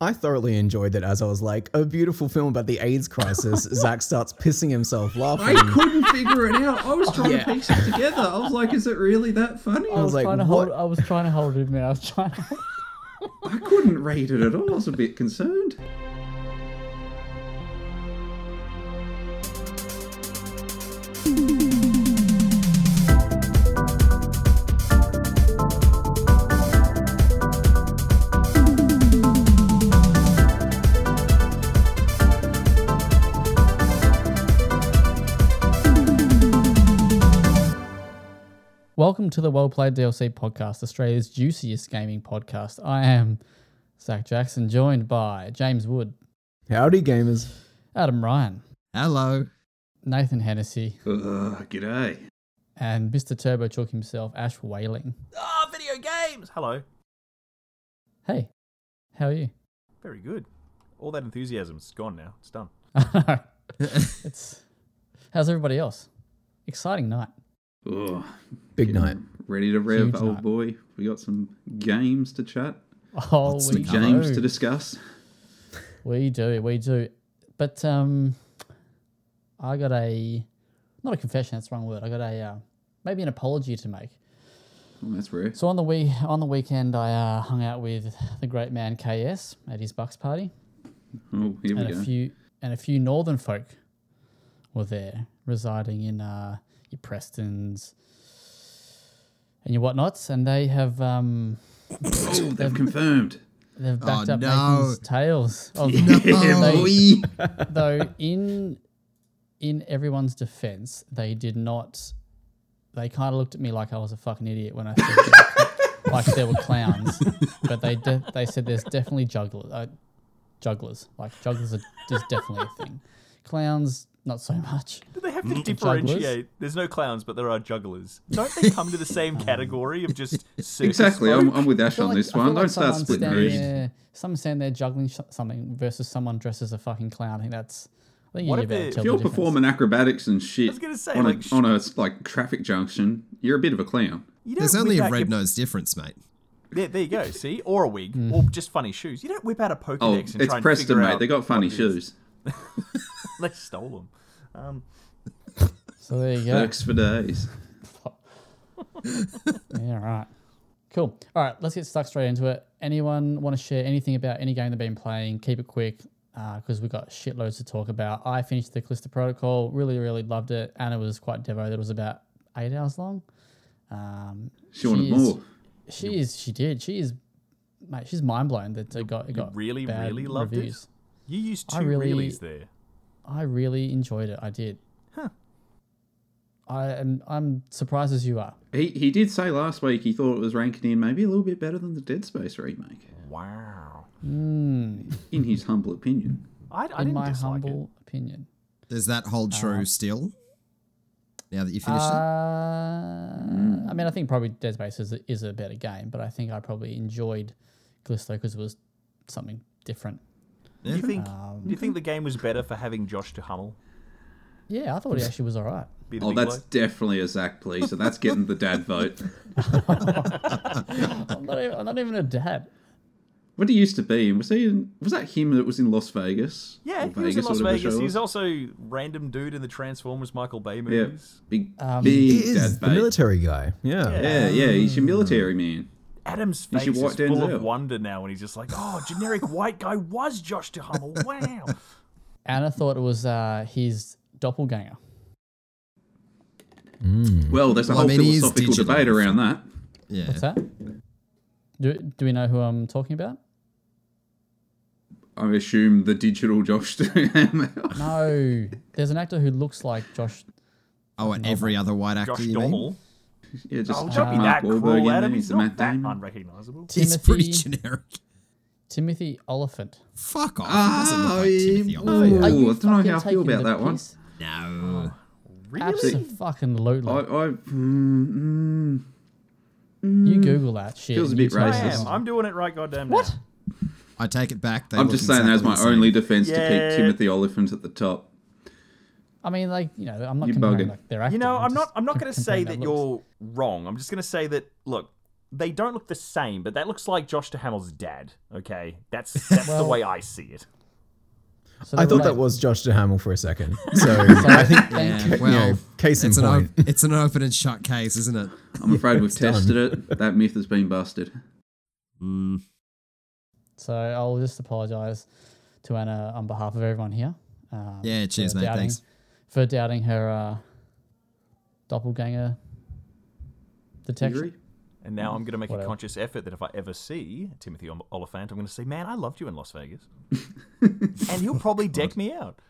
I thoroughly enjoyed it as I was like, a beautiful film about the AIDS crisis. Zach starts pissing himself laughing. I couldn't figure it out. I was trying Yeah. to piece it together. I was like, is it really that funny? I was was, like, trying to what? hold. I was trying to hold it in. I was trying. To, I couldn't read it at all. I was a bit concerned. Welcome to the WellPlayed DLC podcast, Australia's juiciest gaming podcast. I am Zach Jackson, joined by James Wood, Howdy, gamers. Adam Ryan, Hello. Nathan Hennessy, Ugh, g'day. and Mr. Turbo Chook himself, Ash Whaling. Ah, video games. Hello. Hey, how are you? Very good. All that enthusiasm's gone now. It's done. it's how's everybody else? Exciting night. Oh, Big night. Ready to rev, Huge old night. boy. We got some games to chat, Oh, What's we the games to discuss. We do, we do. But um, I got a not a confession. That's the wrong word. I got a uh, maybe an apology to make. Oh, that's rare. So on the we on the weekend, I uh, hung out with the great man KS at his Bucks party, Oh, here we and a go. few and a few northern folk were there, residing in uh, your Prestons and your whatnots, and they have um, Oh, they've confirmed. they've backed Oh, up no. Nathan's tales. Of, Yeah, They- though in in everyone's defense, they did not. They kind of looked at me like I was a fucking idiot when I said that, like there were clowns, but they de- they said there's definitely jugglers. Uh, jugglers, like jugglers are is definitely a thing. Clowns, not so much. Do they have to Jugglers? differentiate? There's no clowns, but there are jugglers. Don't they come to the same category of just circus Exactly. I'm. I'm with Ash on like- this one. like Don't start someone splitting standing hairs. there- Someone standing there juggling sh- something versus someone dressed as a fucking clown. I think that's. I think What you if better they- tell If the you're performing acrobatics and shit I was gonna say, on, like, sh- a, on a like traffic junction, you're a bit of a clown. There's only a red nose difference, mate. There, there you go. See, or a wig, Hmm. or just funny shoes. You don't whip out a Pokedex Oh, and it's try and Preston, figure mate. out They got funny what it is. shoes. They stole them. Um, So there you go. Works for days. Yeah, right. Cool. All right, let's get stuck straight into it. Anyone want to share anything about any game they've been playing? Keep it quick because we've got shitloads to talk about. I finished the Callisto Protocol. Really, really loved it. Anna was quite devoted. It was about eight hours long. Um, She wanted is- more. She is. She did. She is. Mate, she's mind blown that it got it got really, bad really loved it? Reviews. you used I two really- reallys there. I really enjoyed it. I did. Huh. I am. I'm surprised as you are. He he did say last week he thought it was ranking in maybe a little bit better than the Dead Space remake, Wow. Mm, in his humble opinion. I, I in didn't my dislike humble opinion. Does that hold true still? Now that you finished Uh, it? I mean, I think probably Dead Space is a, is a better game, but I think I probably enjoyed Callisto because it was something different. It. Do you think? Um, do you think the game was better for having Josh Duhamel? Yeah, I thought he actually was all right. Be the Oh, big that's bloke? definitely a Zach so That's getting the dad vote. I'm not, even, I'm not even a dad. What he used to be, was he? In, was that him that was in Las Vegas? Yeah, Or he was in Las whatever the Vegas. show He's also random dude in the Transformers Michael Bay yeah, movies. big, Um, big He is dad the bait. military guy. Yeah. Yeah, yeah, he's your military man. Adam's face should is full Denzel. of wonder now, and he's just like, "Oh, generic white guy was Josh Duhamel. Wow." Anna thought it was uh, his doppelganger. Well, there's a Well, I whole mean, philosophical debate around that. Yeah. What's that? Do, do we know who I'm talking about? I assume the digital Josh Duhamel. No, there's an actor who looks like Josh. Oh, and every other white actor Josh you mean? Duhamel. Yeah, just Oh, chuck don't be Mark that Wahlberg cruel, in Adam. there. He's He's not Matt that Damon. unrecognizable. It's pretty generic. Timothy Olyphant. Fuck off. He Oh, doesn't look like Timothy. Olyphant. Ooh, I don't know how I feel about the that one. piss? No. Really? Absolutely. I, I, mm, mm, you Google that shit. Feels a and bit you tell I me. racist. am. I'm doing it right goddamn What? now. I take it back. They I'm just saying that as my the only defense to keep Timothy Olyphant at the top. I mean, like you know, I'm not You comparing bugging. like their acting. You know, I'm just not. I'm not going to say that looks. you're wrong. I'm just going to say that look, they don't look the same, but that looks like Josh Duhamel's dad. Okay, that's that's the way I see it. So I thought were that was Josh Duhamel for a second. So I think, Thank Yeah, you well, know, case in it's an, point. op- it's an open and shut case, isn't it? I'm afraid we've it's done. tested it. That myth has been busted. Mm. So I'll just apologise to Anna on behalf of everyone here. Um, Yeah, cheers, mate. doubting- Thanks. For doubting her uh, doppelganger detection. Theory? And now I'm going to make a conscious effort that if I ever see Timothy Olyphant, I'm going to say, "Man, I loved you in Las Vegas," and he'll probably deck me out.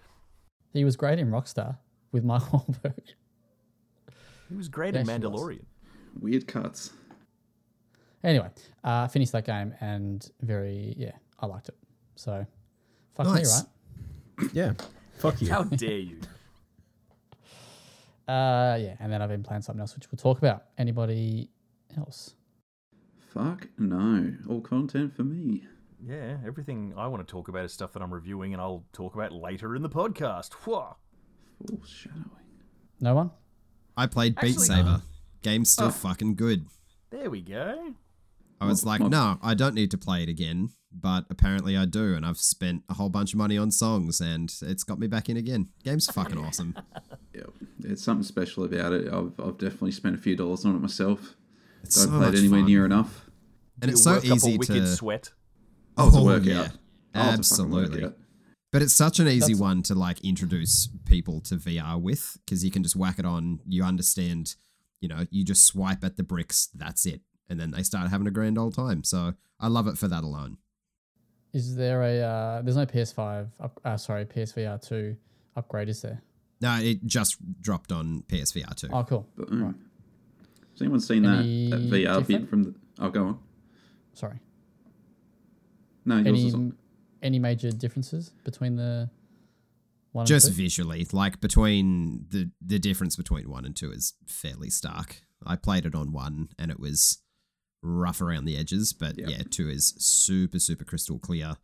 He was great in Rockstar with Mike Wahlberg. He was great Yes, in. Mandalorian. Weird cuts. Anyway, uh, finished that game and very yeah, I liked it. So fuck me, right? Yeah. Fuck you. How dare you? Uh, yeah, and then I've been playing something else, which we'll talk about. Anybody else? Fuck no. All content for me. Yeah, everything I want to talk about is stuff that I'm reviewing, and I'll talk about later in the podcast. Whoa. Foreshadowing. No one? I played Beat Actually- Saber. Game's still fucking good. There we go. I was like, no, I don't need to play it again, but apparently I do, and I've spent a whole bunch of money on songs, and it's got me back in again. Game's fucking awesome. Yeah, there's something special about it. I've, I've definitely spent a few dollars on it myself. It's Don't so play it anywhere fun. near enough. and it's You'll so work up a easy wicked to. sweat. Oh, it's a Oh, workout. yeah. Oh, it's a fucking Absolutely. workout. But it's such an easy That's- one to like introduce people to VR with because you can just whack it on. You understand, you know, you just swipe at the bricks. That's it, and then they start having a grand old time. So I love it for that alone. Is there a uh, there's no PS5 up, uh, sorry, PSVR two upgrade, is there? No, it just dropped on PSVR two. Oh cool. But, mm. Has anyone seen that, Any that VR bit from the. Oh, go on. Sorry. No, yours Any is on. any major differences between the one just and two? visually, like between the the difference between one and two is fairly stark. I played it on one and it was rough around the edges, but Yeah. yeah, two is super super crystal clear.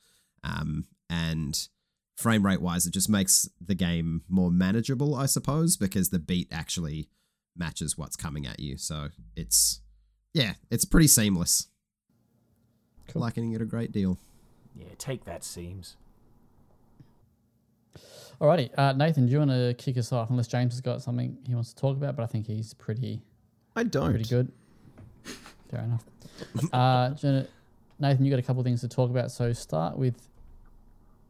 Um, and frame rate wise, it just makes the game more manageable, I suppose, because the beat actually matches what's coming at you. So it's yeah, it's pretty seamless. Cool. Liking it a great deal. Yeah, take that, seams. Alrighty, uh, Nathan, do you want to kick us off? Unless James has got something he wants to talk about, but I think he's pretty I don't. pretty good. Fair enough. Uh, do Nathan, you got a couple of things to talk about. So start with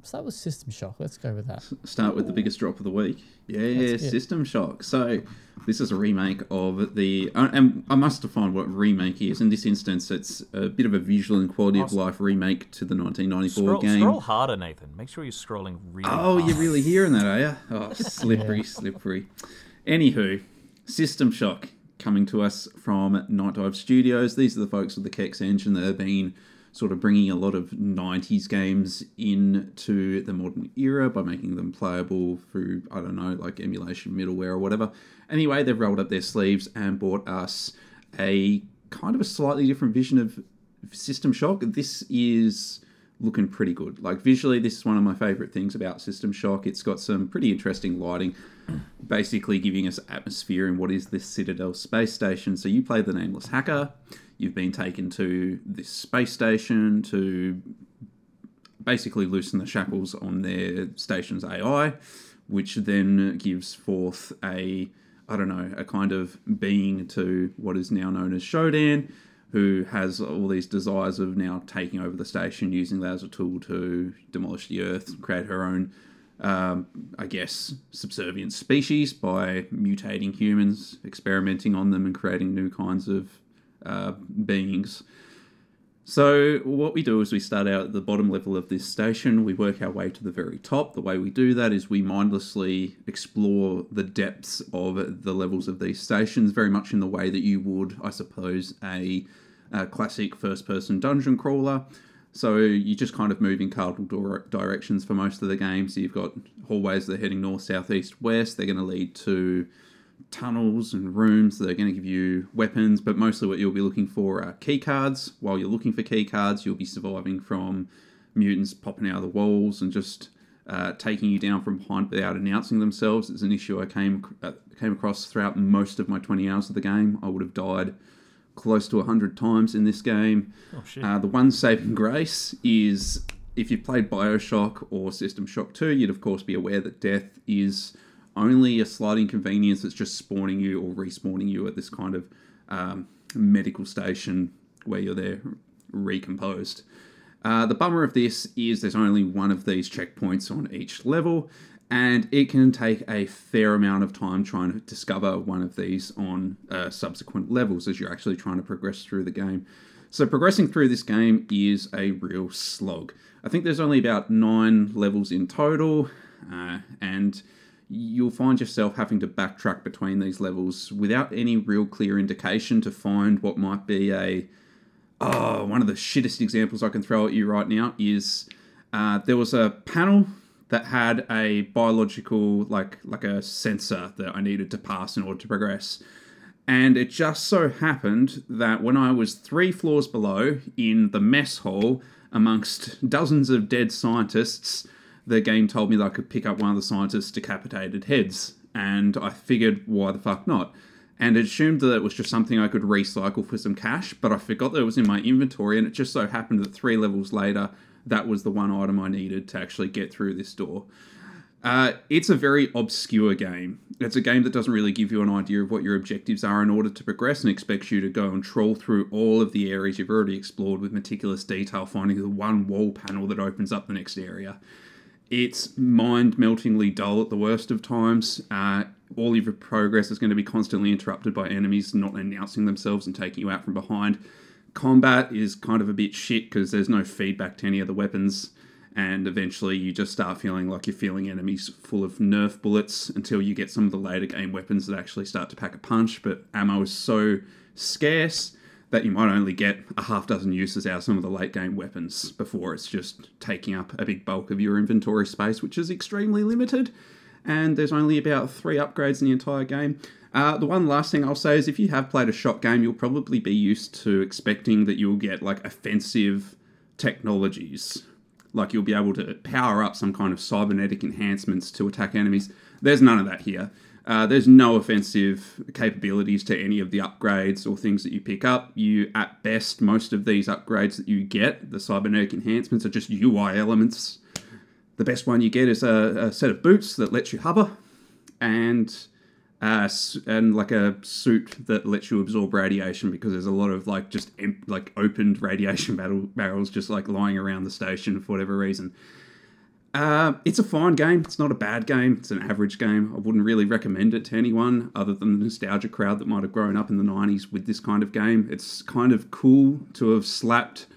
start with System Shock. Let's go with that. Start with the biggest drop of the week. Yeah, That's. System Shock. So, this is a remake of the. uh, And I must define what remake is. In this instance, it's a bit of a visual and quality of life remake to the 1994 Scroll, game. scroll harder, Nathan. Make sure you're scrolling really Oh, hard. you're really hearing that, are you? Oh, slippery, slippery. Anywho, System Shock coming to us from Nightdive Studios. These are the folks with the Kex engine that have been sort of bringing a lot of 90s games into the modern era by making them playable through, I don't know, like emulation middleware or whatever. Anyway, they've rolled up their sleeves and bought us a kind of a slightly different vision of System Shock. This is looking pretty good. Like visually, this is one of my favorite things about System Shock. It's got some pretty interesting lighting, basically giving us atmosphere in what is this Citadel space station. So you play the nameless hacker. You've been taken to this space station to basically loosen the shackles on their station's AI, which then gives forth a I don't know a kind of being to what is now known as Shodan, who has all these desires of now taking over the station, using that as a tool to demolish the Earth, create her own. Um, I guess subservient species by mutating humans, experimenting on them, and creating new kinds of uh, beings. So what we do is we start out at the bottom level of this station. We work our way to the very top. The way we do that is we mindlessly explore the depths of the levels of these stations, very much in the way that you would, I suppose, a, classic first-person dungeon crawler. So you're just kind of move in cardinal directions for most of the game. So you've got hallways that are heading north, south, east, west. They're going to lead to tunnels and rooms that are going to give you weapons, but mostly what you'll be looking for are key cards. While you're looking for key cards, you'll be surviving from mutants popping out of the walls and just uh, taking you down from behind without announcing themselves. It's an issue I came uh, came across throughout most of my 20 hours of the game. I would have died close to 100 times in this game. Oh shit. Uh, the one saving grace is if you've played Bioshock or System Shock 2, you'd of course be aware that death is only a slight inconvenience that's just spawning you or respawning you at this kind of um, medical station where you're there recomposed. Uh, the bummer of this is there's only one of these checkpoints on each level, and it can take a fair amount of time trying to discover one of these on uh, subsequent levels as you're actually trying to progress through the game. So, progressing through this game is a real slog. I think there's only about nine levels in total, uh, and you'll find yourself having to backtrack between these levels without any real clear indication to find what might be a oh, one of the shittest examples I can throw at you right now is uh, there was a panel that had a biological like like a sensor that I needed to pass in order to progress. And it just so happened that when I was three floors below in the mess hall amongst dozens of dead scientists, the game told me that I could pick up one of the scientists' decapitated heads. And I figured, why the fuck not? and assumed that it was just something I could recycle for some cash, but I forgot that it was in my inventory, and it just so happened that three levels later, that was the one item I needed to actually get through this door. Uh, it's a very obscure game. It's a game that doesn't really give you an idea of what your objectives are in order to progress and expects you to go and troll through all of the areas you've already explored with meticulous detail, finding the one wall panel that opens up the next area. It's mind meltingly dull at the worst of times. Uh, all your progress is going to be constantly interrupted by enemies not announcing themselves and taking you out from behind. Combat is kind of a bit shit because there's no feedback to any of the weapons, and eventually you just start feeling like you're feeling enemies full of nerf bullets until you get some of the later game weapons that actually start to pack a punch. But ammo is so scarce that you might only get a half dozen uses out of some of the late game weapons before it's just taking up a big bulk of your inventory space, which is extremely limited and there's only about three upgrades in the entire game. Uh, the one last thing I'll say is if you have played a shot game, you'll probably be used to expecting that you'll get like offensive technologies. Like you'll be able to power up some kind of cybernetic enhancements to attack enemies. There's none of that here. Uh, there's no offensive capabilities to any of the upgrades or things that you pick up. You, at best, most of these upgrades that you get, the cybernetic enhancements, are just UI elements the best one you get is a, a set of boots that lets you hover, and uh, and like a suit that lets you absorb radiation because there's a lot of like just em- like opened radiation battle barrels just like lying around the station for whatever reason. Uh, it's a fine game. It's not a bad game. It's an average game. I wouldn't really recommend it to anyone other than the nostalgia crowd that might have grown up in the 90s with this kind of game. It's kind of cool to have slapped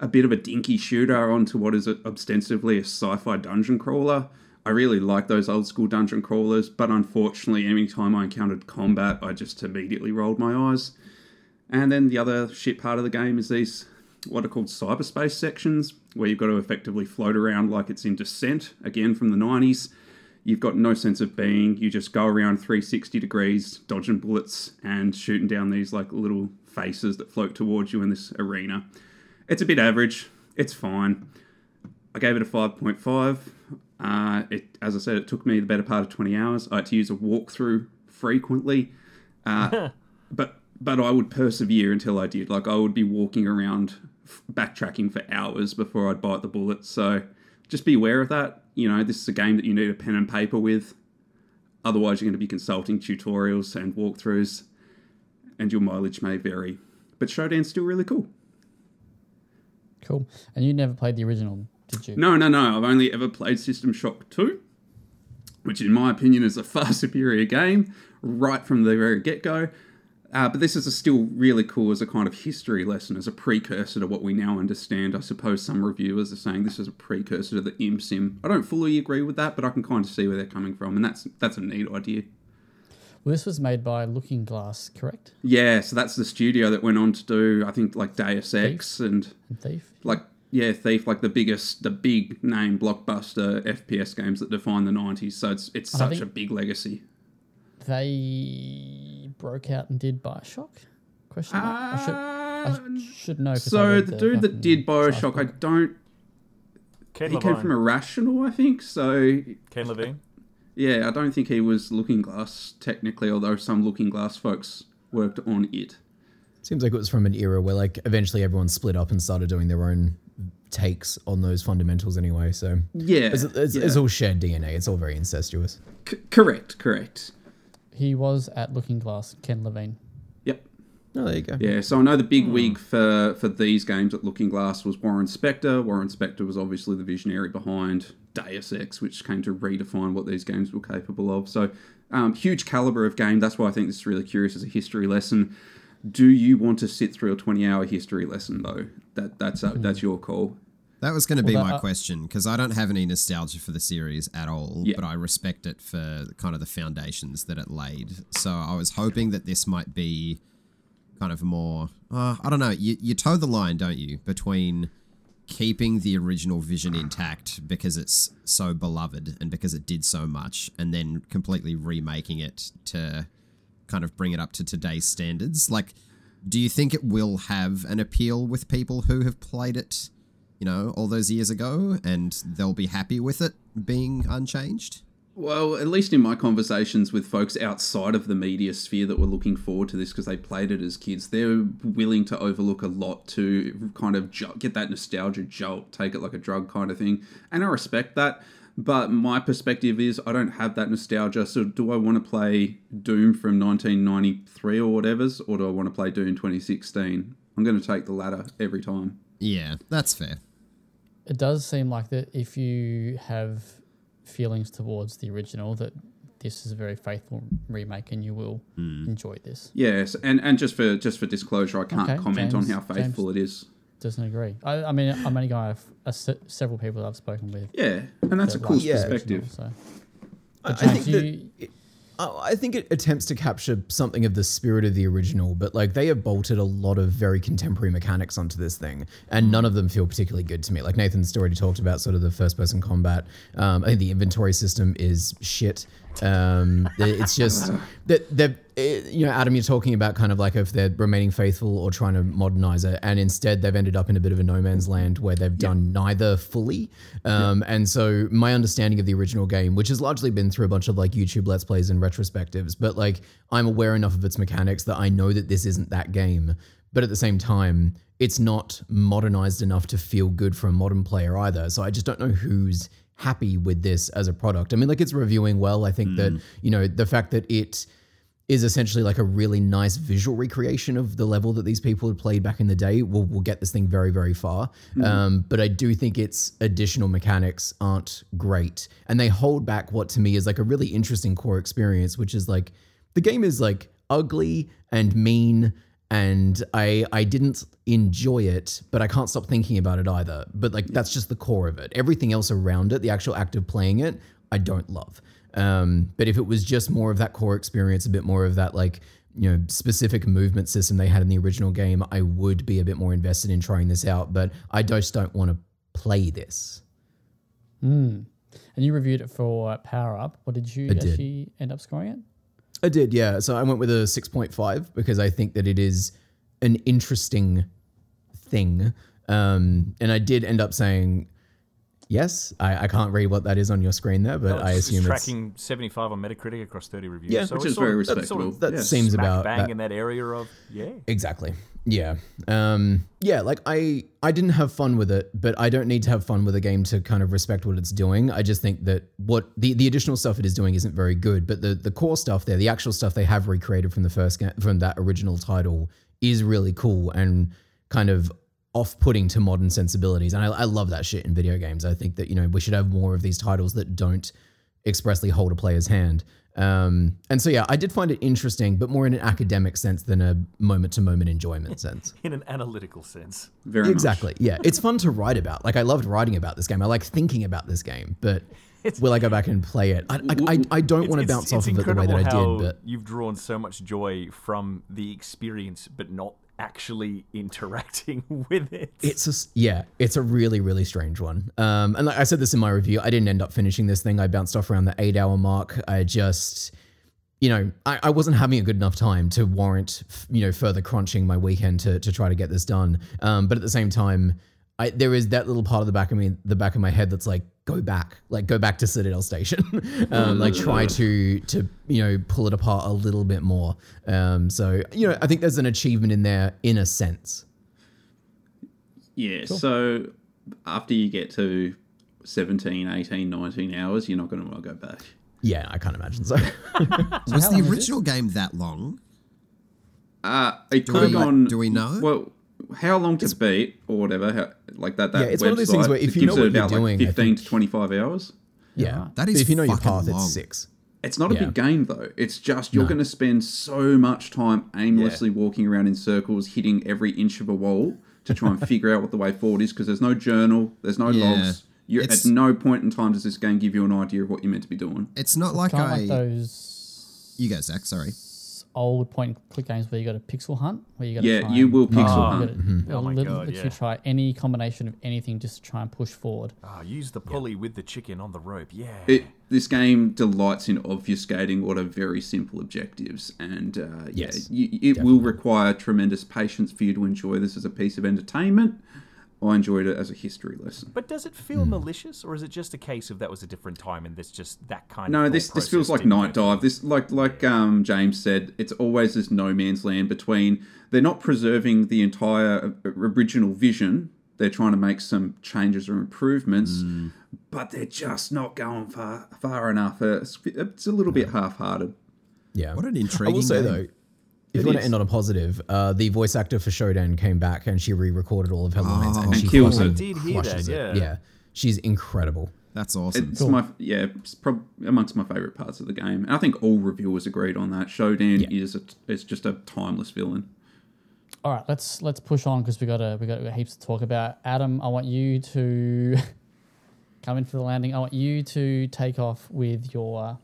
a bit of a dinky shooter onto what is ostensibly a sci-fi dungeon crawler. I really like those old school dungeon crawlers, but unfortunately, any time I encountered combat, I just immediately rolled my eyes. And then the other shit part of the game is these what are called cyberspace sections, where you've got to effectively float around like it's in Descent, again from the 90s. You've got no sense of being. You just go around 360 degrees, dodging bullets and shooting down these like little faces that float towards you in this arena. It's a bit average. It's fine. I gave it a 5.5. Uh, it, as I said, it took me the better part of 20 hours. I had to use a walkthrough frequently, uh, but but I would persevere until I did. Like I would be walking around, backtracking for hours before I'd bite the bullet. So just be aware of that. You know, this is a game that you need a pen and paper with. Otherwise, you're going to be consulting tutorials and walkthroughs, and your mileage may vary. But Shodan's still really cool. Cool. And you never played the original, did you? No, no, no. I've only ever played System Shock 2, which, in my opinion, is a far superior game right from the very get go. Uh, but this is still really cool as a kind of history lesson, as a precursor to what we now understand. I suppose some reviewers are saying this is a precursor to the ImSim. I don't fully agree with that, but I can kind of see where they're coming from, and that's that's a neat idea. Well, this was made by Looking Glass, correct? Yeah, so that's the studio that went on to do, I think, like Deus Ex and, And Thief. like yeah, Thief, like the biggest, the big name blockbuster FPS games that define the '90s. So it's it's I such a big legacy. They broke out and did Bioshock? Question mark. I should I uh, should know. 'cause I so read the dude that fucking did Bioshock, I don't. Ken He Levine. came from Irrational, I think. So Ken Levine. yeah, I don't think he was Looking Glass technically, although some Looking Glass folks worked on it. Seems like it was from an era where like eventually everyone split up and started doing their own takes on those fundamentals anyway. So Yeah, it's, it's, yeah. it's all shared DNA. It's all very incestuous. C- correct, correct. He was at Looking Glass, Ken Levine. Yep. Oh, there you go. Yeah, so I know the big wig for for these games at Looking Glass was Warren Spector. Warren Spector was obviously the visionary behind Deus Ex, which came to redefine what these games were capable of. So, um, huge caliber of game. That's why I think this is really curious as a history lesson. Do you want to sit through a twenty-hour history lesson though? That that's uh, that's your call. That was going to be that- my uh, question because I don't have any nostalgia for the series at all, Yeah. but I respect it for kind of the foundations that it laid. So I was hoping that this might be kind of more. Uh, I don't know. You you toe the line, don't you, between keeping the original vision intact because it's so beloved and because it did so much, and then completely remaking it to kind of bring it up to today's standards. Like, do you think it will have an appeal with people who have played it? you know, all those years ago, and they'll be happy with it being unchanged. Well, at least in my conversations with folks outside of the media sphere that were looking forward to this because they played it as kids, they're willing to overlook a lot to kind of get that nostalgia jolt, take it like a drug kind of thing. And I respect that. But my perspective is I don't have that nostalgia. So do I want to play Doom from 1993 or whatever's, or do I want to play Doom 2016? I'm going to take the latter every time. Yeah, that's fair. It does seem like that if you have feelings towards the original, that this is a very faithful remake and you will hmm. enjoy this. Yes, and, and just for just for disclosure, I can't Okay, comment on how faithful it is. Doesn't agree. I, I mean, I'm only going to have se- several people that I've spoken with. Yeah, and that's a cool like perspective. So. I, I James, think you- that it, I I think it attempts to capture something of the spirit of the original, but like they have bolted a lot of very contemporary mechanics onto this thing, and none of them feel particularly good to me. Like Nathan's already talked about, sort of the first-person combat. Um, I think the inventory system is shit. Um, it's just that they're, eh, you know, Adam, you're talking about kind of like if they're remaining faithful or trying to modernize it, and instead they've ended up in a bit of a no man's land where they've done neither fully. Um, And so my understanding of the original game, which has largely been through a bunch of like YouTube let's plays and retrospectives, but like I'm aware enough of its mechanics that I know that this isn't that game. But at the same time, it's not modernized enough to feel good for a modern player either. So I just don't know who's happy with this as a product. I mean, like it's reviewing well. I think that, you know, the fact that it is essentially like a really nice visual recreation of the level that these people had played back in the day will will get this thing very very far. Um, but I do think its additional mechanics aren't great, and they hold back what to me is like a really interesting core experience, which is like the game is like ugly and mean. And I I didn't enjoy it, but I can't stop thinking about it either. But like that's just the core of it. Everything else around it, the actual act of playing it, I don't love. Um, but if it was just more of that core experience, a bit more of that like you know specific movement system they had in the original game, I would be a bit more invested in trying this out. But I just don't want to play this. And you reviewed it for Power Up. What did you I did. actually end up scoring it? I did, yeah. So I went with a six point five because I think that it is an interesting thing. Um, and I did end up saying yes. I, I can't read what that is on your screen there, but No, I it's- it's assume it's tracking 75 on Metacritic across 30 reviews. Yeah, so Which is very of- that's sort respectable. of that Yeah. seems smack about bang that. in that area of yeah. Exactly. Yeah. Um, yeah, like I I didn't have fun with it, but I don't need to have fun with a game to kind of respect what it's doing. I just think that what the, the additional stuff it is doing isn't very good, but the the core stuff there, the actual stuff they have recreated from the first ga- from that original title is really cool and kind of off-putting to modern sensibilities. And I, I love that shit in video games. I think that, you know, we should have more of these titles that don't expressly hold a player's hand. Um, and so, yeah, I did find it interesting, but more in an academic sense than a moment to moment enjoyment sense. In an analytical sense. Very much. exactly. Yeah. It's fun to write about. Like, I loved writing about this game. I like thinking about this game, but will I go back and play it? I, I, I, I don't want to bounce off of it the way that I did, but you've drawn so much joy from the experience, but not actually interacting with it. it's a yeah, it's a really really strange one. Um, and like I said this in my review, I didn't end up finishing this thing. I bounced off around the eight hour mark. I just, you know, I, I wasn't having a good enough time to warrant, you know, further crunching my weekend to to try to get this done. Um, but at the same time, I there is that little part of the back of me, the back of my head that's like, go back, like go back to Citadel Station, um, like try to to you know pull it apart a little bit more. Um, so you know, I think there's an achievement in there in a sense. Yeah, so after you get to 17, 18, 19 hours, you're not going to want to go back. Yeah, I can't imagine so. Was the original game that long? Uh, it Do could have we- gone. do we know? Well, how long to beat or whatever, how, like that. that Yeah, it's one of those things website, where if you know gives it what you're about, like, 15 think- to 25 hours. yeah, That is But if you know your path, long. it's six. It's not a Yeah. big game though. It's just you're No. going to spend so much time aimlessly walking around in circles, hitting every inch of a wall to try and figure out what the way forward is. Because there's no journal, there's no Yeah. logs. You're, at no point in time does this game give you an idea of what you're meant to be doing. It's not like kind I. like those You go, Zach. Sorry. Old point and click games where you got a pixel hunt, where you got to Yeah, try you will pixel Oh. hunt. You gotta Oh my lit- God, literally yeah. try any combination of anything just to try and push forward. Ah, use the pulley with the chicken on the rope. Yeah. It, this game delights in obfuscating what are very simple objectives, and uh, yeah, you, it will require tremendous patience for you to enjoy this as a piece of entertainment. I enjoyed it as a history lesson. but does it feel malicious, or is it just a case of that was a different time and this just that kind No, of this this feels like didn't Night work? Dive. This like like um, James said, it's always this no man's land between. They're not preserving the entire uh, original vision. They're trying to make some changes or improvements, but they're just not going far far enough. Uh, It's, it's a little bit half-hearted. Yeah. What an I intriguing. will say game. though, if It you want is. to end on a positive, uh, the voice actor for Shodan came back and she re-recorded all of her lines and Oh, she kills it. Did hear crushes that, it. yeah. Yeah, she's incredible. That's awesome. It's my yeah, it's prob- amongst my favorite parts of the game. And I think all reviewers agreed on that. Shodan Yeah. is a, is just a timeless villain. All right, let's let's push on because we got a we got, heaps to talk about. Adam, I want you to come in for the landing. I want you to take off with your uh,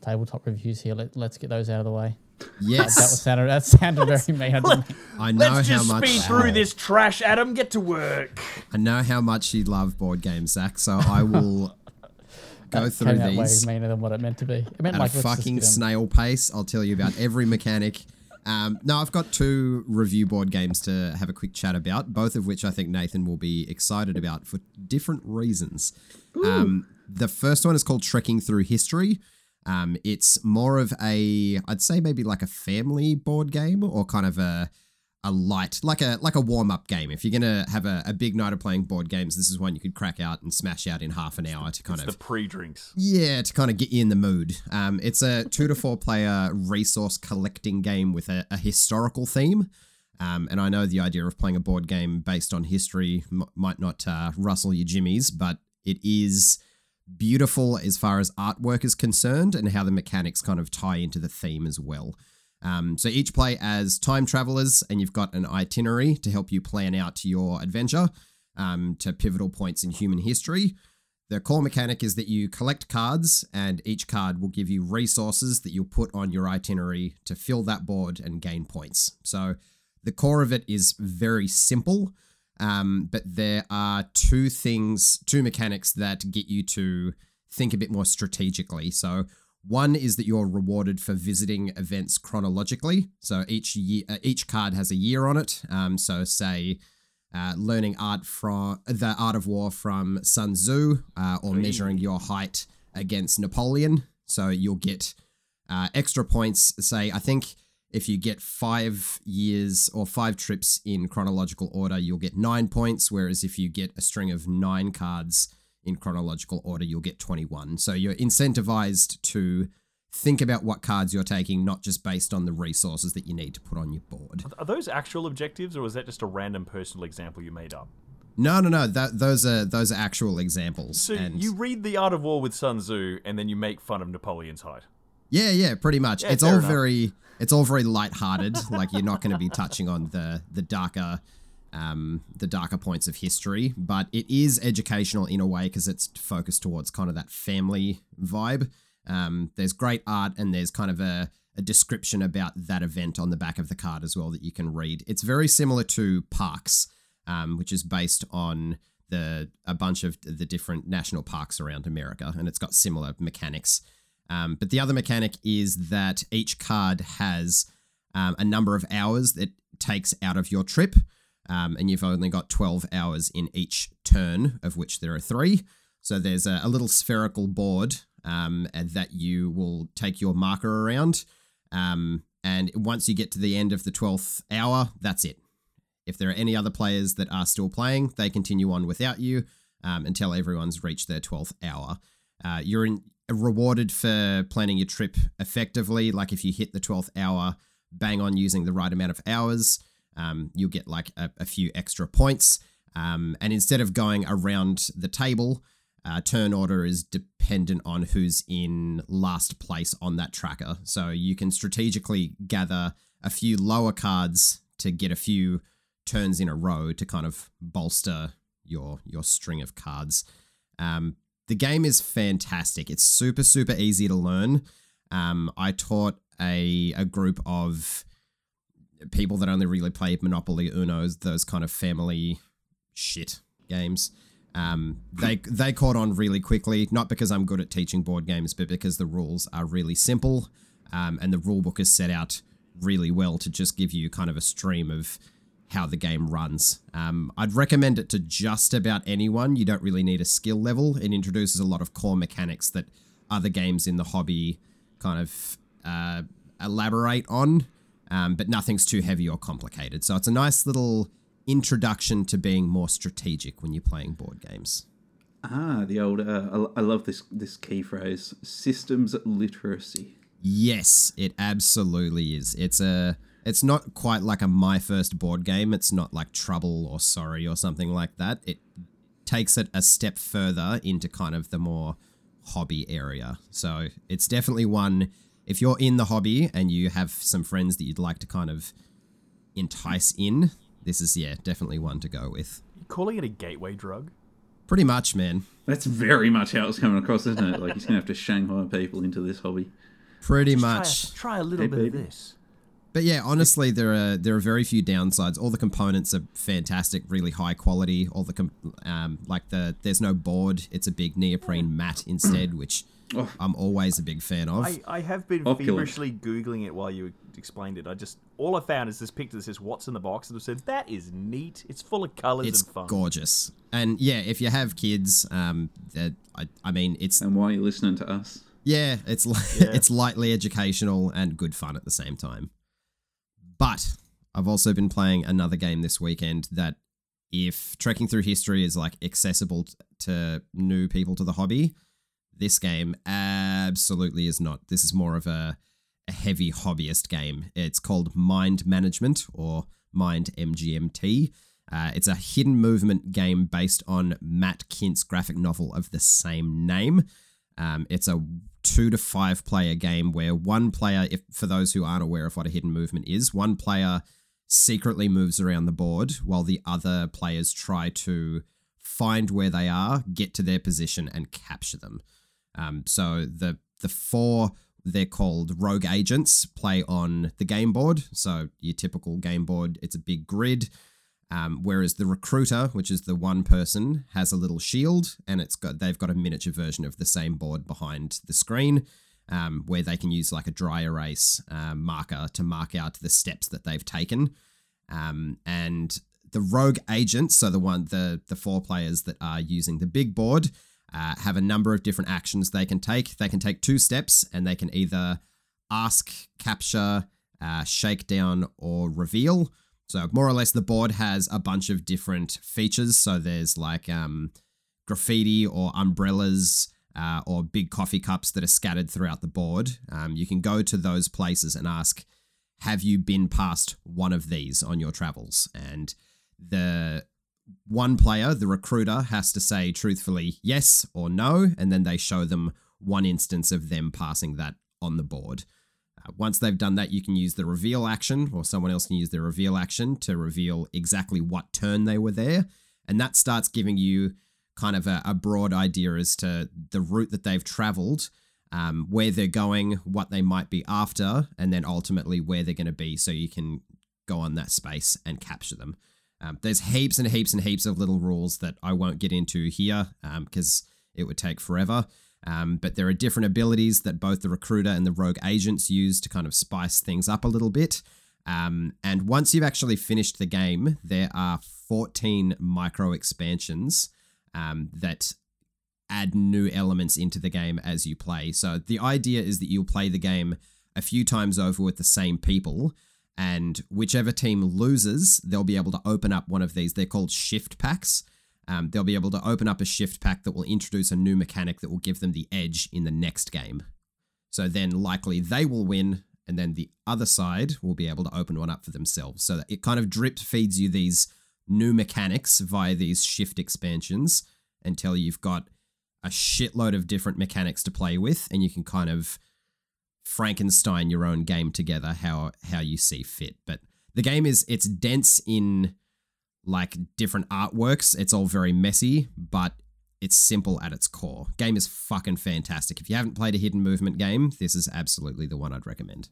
tabletop reviews here. Let, let's get those out of the way. Yes, That was sounded that sounded very mean. I didn't mean- I know Let's how just much. speed through this trash, Adam. Get to work. I know how much you love board games, Zach. So I will go through came out way meaner than what it meant to be. It meant at like a fucking snail pace. I'll tell you about every mechanic. Um, no, I've got two review board games to have a quick chat about, both of which I think Nathan will be excited about for different reasons. Um, the first one is called Trekking Through History. Um, it's more of a, I'd say maybe like a family board game or kind of a a light, like a like a warm up game. If you're gonna have a, a big night of playing board games, this is one you could crack out and smash out in half an hour to kind It's of the pre-drinks. yeah, to kind of get you in the mood. Um, it's a two to four player resource collecting game with a, a historical theme. Um, and I know the idea of playing a board game based on history m- might not uh, rustle your jimmies, but it is beautiful as far as artwork is concerned and how the mechanics kind of tie into the theme as well. Um, so each play as time travelers, and you've got an itinerary to help you plan out your adventure um, to pivotal points in human history. The core mechanic is that you collect cards, and each card will give you resources that you'll put on your itinerary to fill that board and gain points. So the core of it is very simple, um, but there are two things, two mechanics that get you to think a bit more strategically. So one is that you're rewarded for visiting events chronologically. So each year, uh, each card has a year on it. Um, so say uh, learning art from the art of war from Sun Tzu, uh, or measuring your height against Napoleon. So you'll get uh, extra points. Say, I think if you get five years or five trips in chronological order, you'll get nine points. Whereas if you get a string of nine cards in chronological order, you'll get 21. So you're incentivized to think about what cards you're taking, not just based on the resources that you need to put on your board. Are those actual objectives, or is that just a random personal example you made up? No, no, no. That, those are those are actual examples. So and you read The Art of War with Sun Tzu, and then you make fun of Napoleon's height. Yeah, yeah, pretty much. Yeah, it's all enough. very it's all very light-hearted. like you're not going to be touching on the the darker um the darker points of history, but it is educational in a way because it's focused towards kind of that family vibe. Um, there's great art and there's kind of a a description about that event on the back of the card as well that you can read. It's very similar to Parks, um, which is based on the a bunch of the different national parks around America, and it's got similar mechanics. Um, but the other mechanic is that each card has um, a number of hours that takes out of your trip, um, and you've only got 12 hours in each turn, of which there are three. So there's a, a little spherical board um, that you will take your marker around. Um, and once you get to the end of the 12th hour, that's it. If there are any other players that are still playing, they continue on without you um, until everyone's reached their 12th hour. Uh, you're in, rewarded for planning your trip effectively. Like if you hit the 12th hour, bang on using the right amount of hours, um, you'll get like a, a few extra points. Um, and instead of going around the table, uh, turn order is dependent on who's in last place on that tracker. So you can strategically gather a few lower cards to get a few turns in a row to kind of bolster your your string of cards. Um, the game is fantastic. It's super super easy to learn. Um, I taught a a group of people that only really play Monopoly, Uno's, those kind of family shit games. Um, they they caught on really quickly, not because I'm good at teaching board games, but because the rules are really simple, um, and the rule book is set out really well to just give you kind of a stream of how the game runs. Um, I'd recommend it to just about anyone. You don't really need a skill level. It introduces a lot of core mechanics that other games in the hobby kind of uh, elaborate on, um, but nothing's too heavy or complicated. So it's a nice little introduction to being more strategic when you're playing board games. Ah, the old. Uh, I I love this this key phrase: systems literacy. Yes, it absolutely is. It's a it's not quite like a my first board game. It's not like Trouble or Sorry or something like that. It takes it a step further into kind of the more hobby area. So it's definitely one if you're in the hobby and you have some friends that you'd like to kind of entice in, this is yeah, definitely one to go with. You're calling it a gateway drug? Pretty much, man. That's very much how it's coming across, isn't it? Like he's gonna have to Shanghai people into this hobby. Pretty Just much. Try, try a little Hey, bit baby. of this. But yeah, honestly, there are there are very few downsides. All the components are fantastic, really high quality. All the com- um, like the there's no board. It's a big neoprene mat instead, which Oh. I'm always a big fan of. I, I have been Opulent. feverishly googling it while you explained it. I just all I found is this picture that says "What's in the box?" and I said that is neat. It's full of colors it's and fun. gorgeous, and yeah, if you have kids, um, that I, I mean, it's And why are you listening to us? Yeah, it's li- Yeah. it's lightly educational and good fun at the same time. But I've also been playing another game this weekend that if trekking through history is like accessible to new people to the hobby, this game absolutely is not. This is more of a, a heavy hobbyist game. It's called Mind Management or Mind MGMT. Uh, it's a hidden movement game based on Matt Kindt's graphic novel of the same name. Um, it's a two to five player game where one player, if for those who aren't aware of what a hidden movement is, one player secretly moves around the board while the other players try to find where they are, get to their position, and capture them. Um, so the the four they're called rogue agents play on the game board. So your typical game board, it's a big grid. Um, whereas the recruiter, which is the one person, has a little shield, and it's got they've got a miniature version of the same board behind the screen, um, where they can use like a dry erase uh, marker to mark out the steps that they've taken. Um, and the rogue agents, so the one the the four players that are using the big board, uh, have a number of different actions they can take. They can take two steps, and they can either ask, capture, uh, shake down, or reveal. So more or less, the board has a bunch of different features. So there's like um, graffiti or umbrellas uh, or big coffee cups that are scattered throughout the board. Um, you can go to those places and ask, "Have you been past one of these on your travels?" And the one player, the recruiter, has to say truthfully yes or no, and then they show them one instance of them passing that on the board. Once they've done that, you can use the reveal action, or someone else can use the reveal action to reveal exactly what turn they were there. And that starts giving you kind of a, a broad idea as to the route that they've traveled, um, where they're going, what they might be after, and then ultimately where they're going to be so you can go on that space and capture them. Um, there's heaps and heaps and heaps of little rules that I won't get into here because it would take forever. Um, but there are different abilities that both the recruiter and the rogue agents use to kind of spice things up a little bit. Um, and once you've actually finished the game, there are 14 micro expansions um, that add new elements into the game as you play. So the idea is that you'll play the game a few times over with the same people, and whichever team loses, they'll be able to open up one of these. They're called shift packs. Um, they'll be able to open up a shift pack that will introduce a new mechanic that will give them the edge in the next game. So then likely they will win, and then the other side will be able to open one up for themselves. So it kind of drip feeds you these new mechanics via these shift expansions until you've got a shitload of different mechanics to play with, and you can kind of Frankenstein your own game together how how you see fit. But the game is it's dense in like different artworks. It's all very messy, but it's simple at its core. Game is fucking fantastic. If you haven't played a hidden movement game, this is absolutely the one I'd recommend.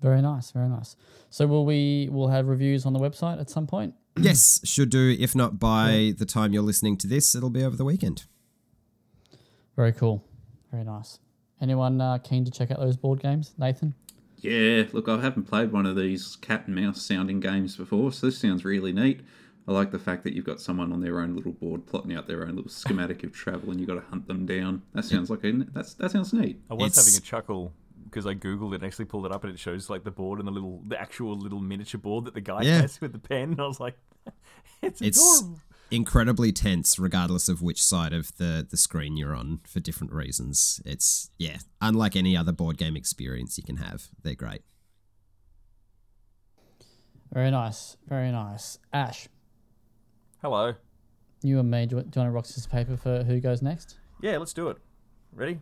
Very nice, very nice. So will we will have reviews on the website at some point? yes, should do. If not by the time you're listening to this, it'll be over the weekend. Very cool. Very nice. Anyone uh, keen to check out those board games, Nathan? Yeah, look, I haven't played one of these cat and mouse sounding games before, so this sounds really neat. I like the fact that you've got someone on their own little board plotting out their own little schematic of travel, and you've got to hunt them down. That sounds like a, that's that sounds neat. I was It's- having a chuckle because I googled it and actually pulled it up and it shows like the board and the little, the actual little miniature board that the guy Yeah. has with the pen. And I was like, it's, It's adorable. incredibly tense, regardless of which side of the, the screen you're on for different reasons. It's, yeah, unlike any other board game experience you can have. They're great. Very nice. Very nice. Ash, Hello. you and me, do you, do you want to rock scissors paper for who goes next? Yeah, let's do it. Ready?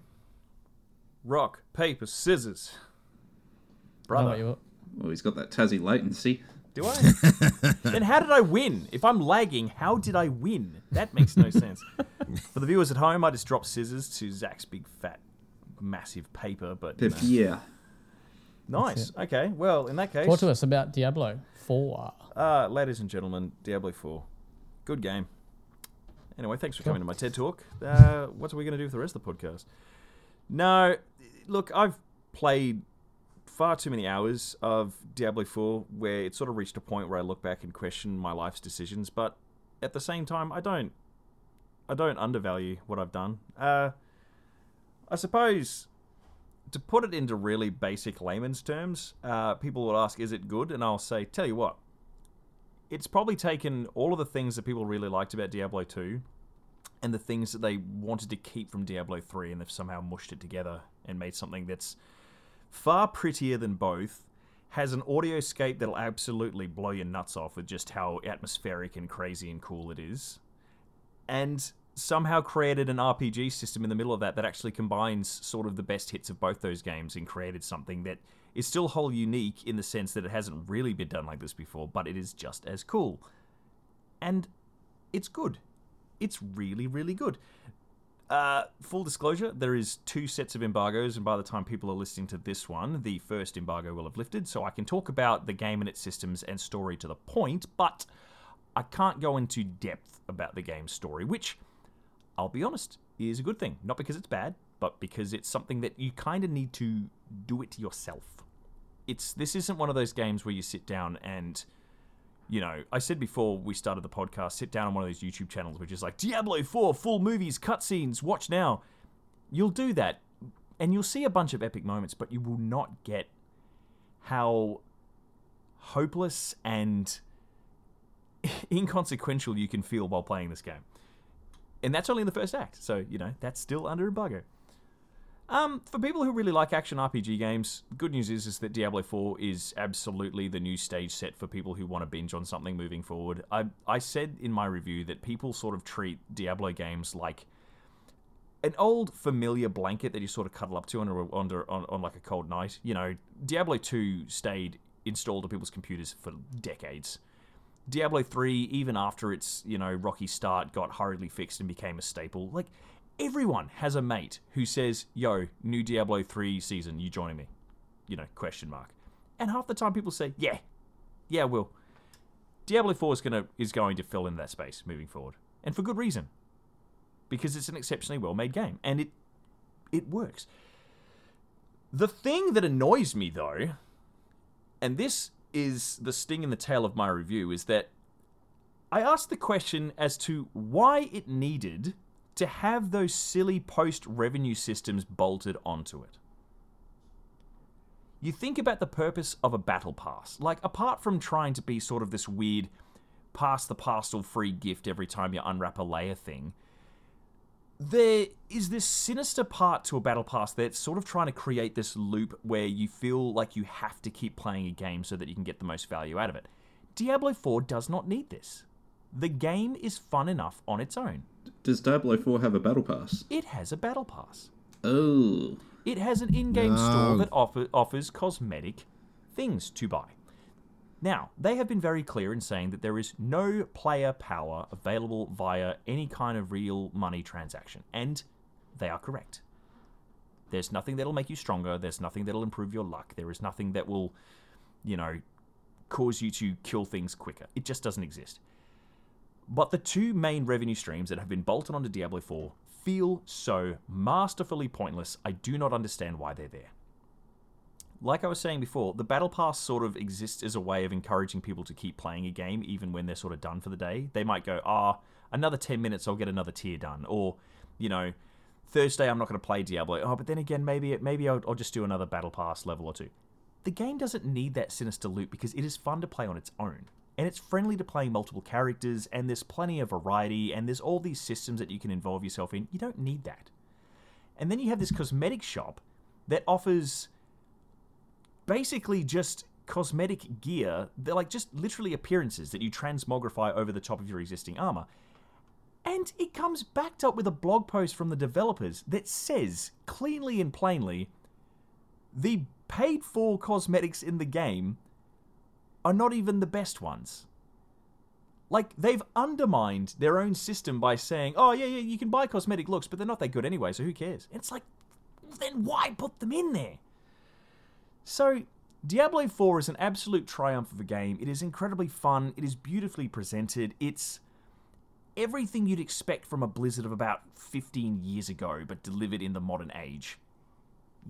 Rock, paper, scissors. No, Brother. wait, you- Well, he's got that Tassie latency. Do I? then how did I win? If I'm lagging, how did I win? That makes no sense. For the viewers at home, I just dropped scissors to Zach's big fat massive paper, but you know. Yeah. nice. Okay, well in that case, Talk to us about Diablo 4. uh, ladies and gentlemen, Diablo 4, good game. Anyway, thanks for coming to my TED talk. Uh, what are we going to do with the rest of the podcast? No, look, I've played far too many hours of Diablo 4 where it sort of reached a point where I look back and question my life's decisions, but at the same time, I don't I don't undervalue what I've done. Uh, I suppose to put it into really basic layman's terms, uh, people would ask, "Is it good?" And I'll say, "Tell you what, it's probably taken all of the things that people really liked about Diablo 2 and the things that they wanted to keep from Diablo 3 and they've somehow mushed it together and made something that's far prettier than both, has an audioscape that'll absolutely blow your nuts off with just how atmospheric and crazy and cool it is, and somehow created an RPG system in the middle of that that actually combines sort of the best hits of both those games and created something that is still whole unique in the sense that it hasn't really been done like this before, but it is just as cool. And it's good. It's really, really good. Uh, full disclosure, there is two sets of embargoes, and by the time people are listening to this one, the first embargo will have lifted, so I can talk about the game and its systems and story to the point, but I can't go into depth about the game's story, which, I'll be honest, is a good thing. Not because it's bad, but because it's something that you kind of need to do it yourself. It's this isn't one of those games where you sit down and you know, I said before we started the podcast, sit down on one of those YouTube channels which is like Diablo 4 full movies, cutscenes, watch now. You'll do that and you'll see a bunch of epic moments, but you will not get how hopeless and inconsequential you can feel while playing this game. And that's only in the first act, so you know, that's still under embargo. Um, for people who really like action RPG games, good news is is that Diablo 4 is absolutely the new stage set for people who want to binge on something moving forward. I I said in my review that people sort of treat Diablo games like an old familiar blanket that you sort of cuddle up to under, under on, on like a cold night. You know, Diablo 2 stayed installed on people's computers for decades. Diablo 3, even after its, you know, rocky start, got hurriedly fixed and became a staple. Like, everyone has a mate who says, yo, new Diablo 3 season, you joining me? You know, question mark. And half the time people say, yeah, yeah, I will. Diablo 4 is, gonna, is going to fill in that space moving forward. And for good reason. Because it's an exceptionally well made game. And it, it works. The thing that annoys me, though, and this is the sting in the tail of my review, is that I asked the question as to why it needed to have those silly post revenue systems bolted onto it. You think about the purpose of a battle pass. Like, apart from trying to be sort of this weird pass the parcel free gift every time you unwrap a layer thing, there is this sinister part to a battle pass that's sort of trying to create this loop where you feel like you have to keep playing a game so that you can get the most value out of it. Diablo 4 does not need this. The game is fun enough on its own. Does Diablo 4 have a battle pass? It has a battle pass. Oh. It has an in-game store that offer, offers cosmetic things to buy. Now, they have been very clear in saying that there is no player power available via any kind of real money transaction, and they are correct. There's nothing that'll make you stronger, there's nothing that'll improve your luck, there is nothing that will, you know, cause you to kill things quicker. It just doesn't exist. But the two main revenue streams that have been bolted onto Diablo 4 feel so masterfully pointless, I do not understand why they're there. Like I was saying before, the Battle Pass sort of exists as a way of encouraging people to keep playing a game even when they're sort of done for the day. They might go, ah, another 10 minutes, I'll get another tier done. Or, you know, Thursday, I'm not going to play Diablo. Oh, but then again, maybe maybe I'll, I'll just do another Battle Pass level or two. The game doesn't need that sinister loop because it is fun to play on its own. And it's friendly to playing multiple characters, and there's plenty of variety, and there's all these systems that you can involve yourself in. You don't need that. And then you have this cosmetic shop that offers basically just cosmetic gear. They're like just literally appearances that you transmogrify over the top of your existing armor. And it comes backed up with a blog post from the developers that says cleanly and plainly the paid for cosmetics in the game are not even the best ones. Like, they've undermined their own system by saying, oh, yeah, yeah, you can buy cosmetic looks, but they're not that good anyway, so who cares? It's like, then why put them in there? So, Diablo 4 is an absolute triumph of a game. It is incredibly fun, it is beautifully presented, it's everything you'd expect from a Blizzard of about 15 years ago, but delivered in the modern age.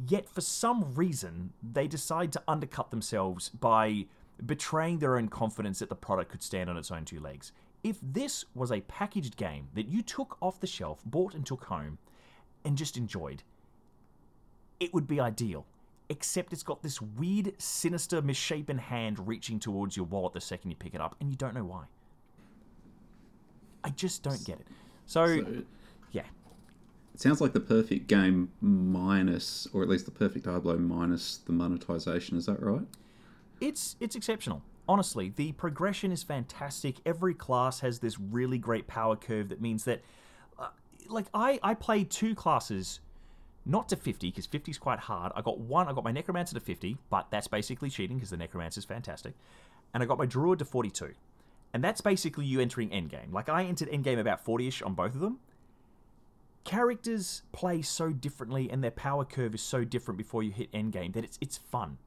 Yet, for some reason, they decide to undercut themselves by betraying their own confidence that the product could stand on its own two legs. If this was a packaged game that you took off the shelf, bought and took home, and just enjoyed, it would be ideal. Except it's got this weird, sinister, misshapen hand reaching towards your wallet the second you pick it up, and you don't know why. I just don't get it. So, So yeah, it sounds like the perfect game minus, or at least the perfect Diablo minus the monetization. Is that right? It's it's exceptional. Honestly, the progression is fantastic. Every class has this really great power curve that means that, uh, like, I I played two classes, not to fifty because fifty is quite hard. I got one. I got my necromancer to fifty, but that's basically cheating because the necromancer is fantastic, and I got my druid to forty-two, and that's basically you entering endgame. Like I entered endgame about forty-ish on both of them. Characters play so differently, and their power curve is so different before you hit endgame that it's it's fun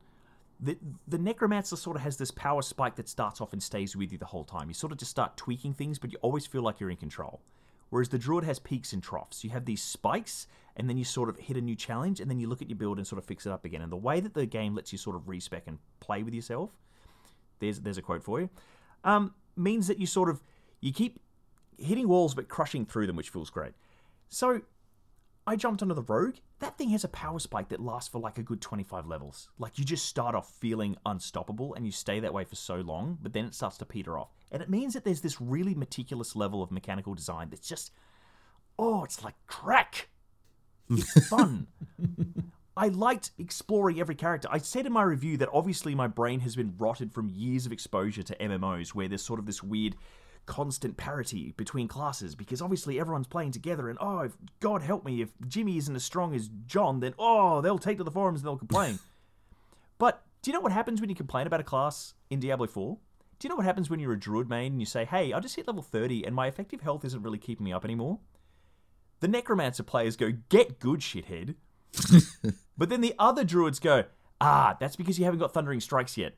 the the necromancer sort of has this power spike that starts off and stays with you the whole time. You sort of just start tweaking things, but you always feel like you're in control. Whereas the druid has peaks and troughs. You have these spikes, and then you sort of hit a new challenge, and then you look at your build and sort of fix it up again. And the way that the game lets you sort of respec and play with yourself, there's there's a quote for you, um, means that you sort of you keep hitting walls but crushing through them, which feels great. So I jumped onto the rogue. That thing has a power spike that lasts for like a good 25 levels. Like you just start off feeling unstoppable and you stay that way for so long, but then it starts to peter off. And it means that there's this really meticulous level of mechanical design that's just, oh, it's like crack. It's fun. I liked exploring every character. I said in my review that obviously my brain has been rotted from years of exposure to MMOs where there's sort of this weird constant parity between classes because obviously everyone's playing together and oh if, god help me if jimmy isn't as strong as john then oh they'll take to the forums and they'll complain. But do you know what happens when you complain about a class in diablo 4 do you know what happens when you're a druid main and you say hey i just hit level 30 and my effective health isn't really keeping me up anymore? The necromancer players go get good shithead. But then the other druids go ah that's because you haven't got thundering strikes yet.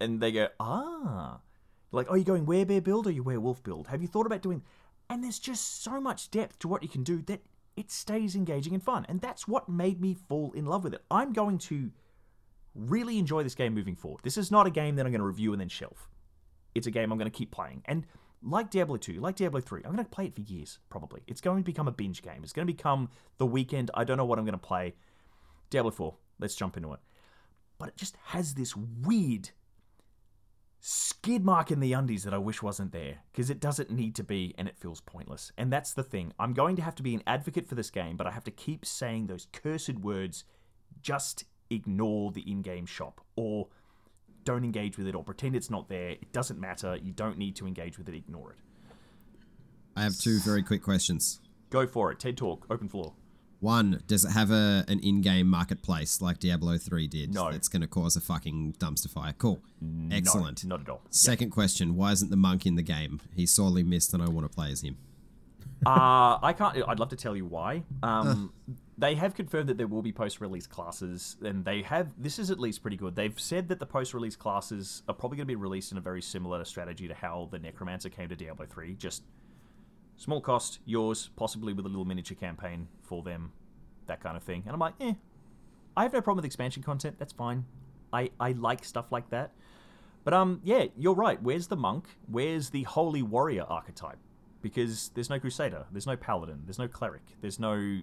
And they go ah like, are you going werebear build or you werewolf build? Have you thought about doing? And there's just so much depth to what you can do that it stays engaging and fun, and that's what made me fall in love with it. I'm going to really enjoy this game moving forward. This is not a game that I'm going to review and then shelf. It's a game I'm going to keep playing, and like Diablo 2, like Diablo 3, I'm going to play it for years, probably. It's going to become a binge game. It's going to become the weekend. I don't know what I'm going to play. Diablo 4, let's jump into it. But it just has this weird skid mark in the undies that I wish wasn't there because it doesn't need to be and it feels pointless. And that's the thing. I'm going to have to be an advocate for this game, but I have to keep saying those cursed words just ignore the in game shop or don't engage with it or pretend it's not there. It doesn't matter. You don't need to engage with it. Ignore it. I have two very quick questions. Go for it. TED Talk, open floor. One, does it have a an in-game marketplace like Diablo 3 did? No. That's going to cause a fucking dumpster fire. Cool. Excellent. No, not at all. Second question, why isn't the monk in the game? He's sorely missed and I want to play as him. Uh, I can't. I'd love to tell you why. Um, they have confirmed that there will be post-release classes, and they have. This is at least pretty good. They've said that the post-release classes are probably going to be released in a very similar strategy to how the Necromancer came to Diablo three. Just small cost, yours, possibly with a little miniature campaign for them, that kind of thing. And I'm like, eh, I have no problem with expansion content. That's fine. I I like stuff like that. But um, yeah, you're right. Where's the monk? Where's the holy warrior archetype? Because there's no crusader, there's no paladin, there's no cleric, there's no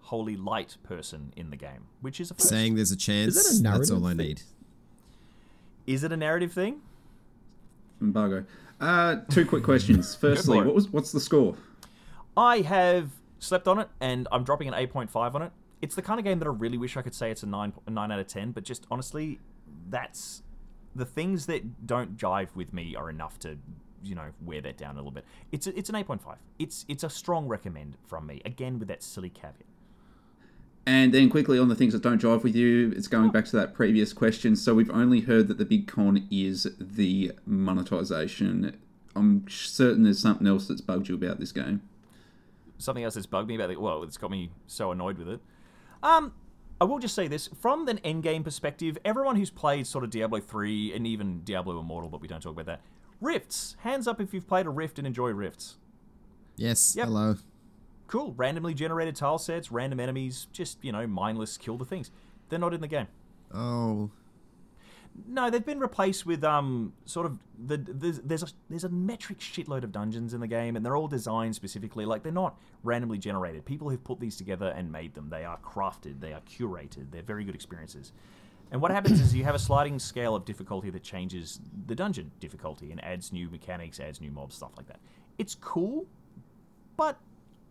holy light person in the game, which is a first. Saying there's a chance, Is that a that's all I thing? need. Is it a narrative thing? Embargo. Uh, two quick questions. Firstly, what was what's the score? I have slept on it, and I'm dropping an 8.5 on it. It's the kind of game that I really wish I could say it's a 9, a 9 out of 10, but just honestly, that's the things that don't jive with me are enough to, you know, wear that down a little bit. It's a, it's an 8.5. It's it's a strong recommend from me. Again, with that silly caveat. And then quickly on the things that don't jive with you, it's going back to that previous question. So we've only heard that the big con is the monetization. I'm certain there's something else that's bugged you about this game. something else that's bugged me about it. Well, it's got me so annoyed with it. Um, I will just say this from an endgame perspective. Everyone who's played sort of Diablo three and even Diablo Immortal, but we don't talk about that. Rifts, hands up if you've played a Rift and enjoy Rifts. Yes, Yep. hello. Cool, randomly generated tile sets, random enemies, just you know mindless kill the things. They're not in the game. Oh, No, they've been replaced with um sort of the there's there's a, there's a metric shitload of dungeons in the game, and they're all designed specifically. Like they're not randomly generated. People have put these together and made them. They are crafted. They are curated. They're very good experiences. And what happens is you have a sliding scale of difficulty that changes the dungeon difficulty and adds new mechanics, adds new mobs, stuff like that. It's cool, but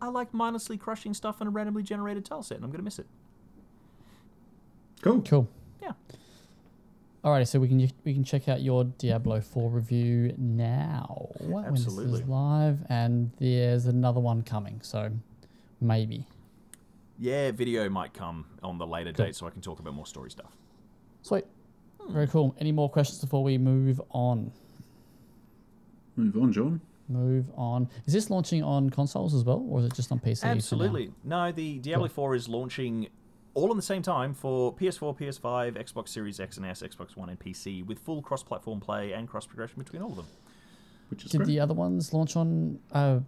I like mindlessly crushing stuff in a randomly generated tile set, and I'm gonna miss it. Cool. Cool. Yeah. Alrighty, so we can we can check out your Diablo 4 review now when this Absolutely. is live, and there's another one coming, so maybe. Yeah, video might come on the later Cool. date, so I can talk about more story stuff. Sweet, hmm. very cool. Any more questions before we move on? Move on, John. Move on. Is this launching on consoles as well, or is it just on PC? Absolutely. No, the Diablo Cool. 4 is launching all in the same time for PS4, PS5, Xbox Series X and S, Xbox One, and PC with full cross platform play and cross progression between all of them. Which is Did great. the other ones launch on uh,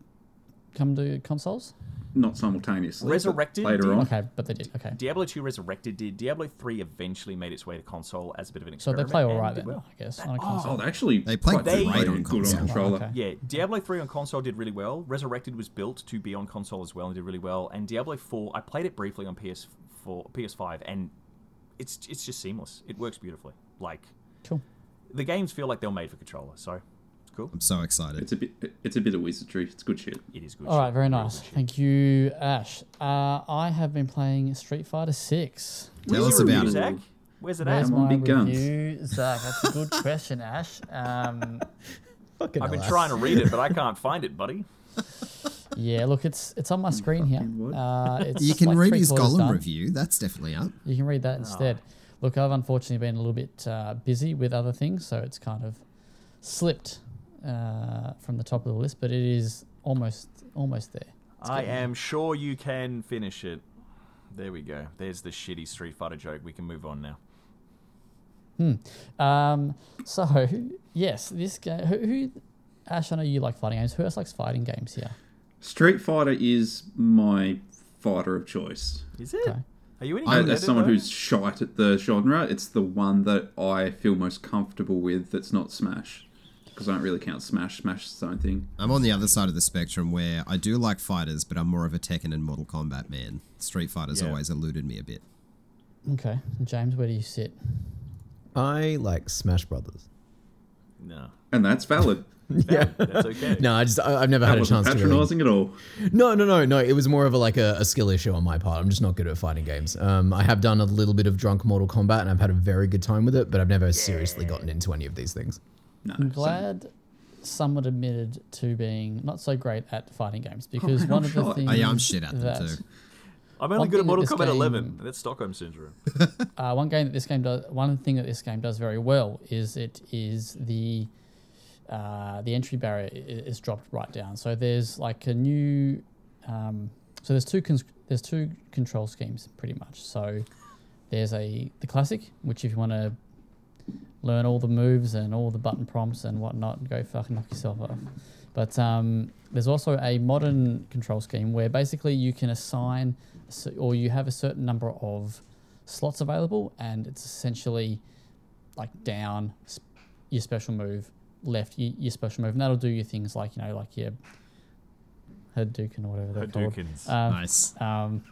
come to consoles? Not simultaneously. but Resurrected later did. on. Okay, but they did. Okay, Diablo 2 Resurrected did. Diablo 3 eventually made its way to console as a bit of an experiment. so they play all and right did then, well. I guess. On a oh, console. Oh, they actually They play quite great good on good console. on controller. Okay. Yeah, Diablo 3 on console did really well. Resurrected was built to be on console as well and did really well. And Diablo 4, I played it briefly on PS4, PS5, and it's it's just seamless. It works beautifully. Like Cool. the games feel like they were made for controller, so it's cool. I'm so excited. It's a bit. It's a bit of wizardry. It's good shit. It is good. All shit. right, very Real nice. good shit. Thank you, Ash. Uh, I have been playing Street Fighter Six. Tell us about it. Zach? Where's it Where's at? Come my big guns. review, Zach? That's a good question, Ash. Um, Fucking I've been hell, trying to read it, but I can't find it, buddy. yeah, look, it's it's on my screen here. Uh, it's you can like read three his Golem done. review. That's definitely up. You can read that instead. Look, I've unfortunately been a little bit uh, busy with other things, so it's kind of slipped uh, from the top of the list, but it is almost almost there. I am sure you can finish it. There we go. There's the shitty Street Fighter joke. We can move on now. Hmm. Um, so yes, this game. Who, who? Ash, I know you like fighting games. Who else likes fighting games here? Street Fighter is my fighter of choice. Is it? Okay. Are you any I, good as it, someone though? who's shite at the genre, it's the one that I feel most comfortable with. That's not Smash. Because I don't really count Smash. Smash is its own thing. I'm on the other side of the spectrum where I do like fighters, but I'm more of a Tekken and Mortal Kombat man. Street Fighter's Yeah. always eluded me a bit. Okay, James, where do you sit? I like Smash Brothers. No. And that's valid. Yeah. That's okay. No, I just I, I've never That had a wasn't chance to really patronising at all. No, no, no, no. It was more of a, like a, a skill issue on my part. I'm just not good at fighting games. Um, I have done a little bit of drunk Mortal Kombat, and I've had a very good time with it, but I've never seriously gotten into any of these things. No, I'm same. glad someone admitted to being not so great at fighting games because man, one I'm of the things Oh, yeah, I'm shit at them too. I'm only One good at Mortal Kombat game- 11. That's Stockholm syndrome. Uh, one game that this game does, one thing that this game does very well is it is the uh, the entry barrier is dropped right down. So there's like a new, um, so there's two cons- there's two control schemes pretty much. So there's a the classic, which if you want to learn all the moves and all the button prompts and whatnot, and go fucking knock yourself off. But um, there's also a modern control scheme where basically you can assign or you have a certain number of slots available, and it's essentially like down your special move, left your, special move, and that'll do your things like you know like your Hadouken or whatever they're called. Hadoukens. Uh, Nice. um,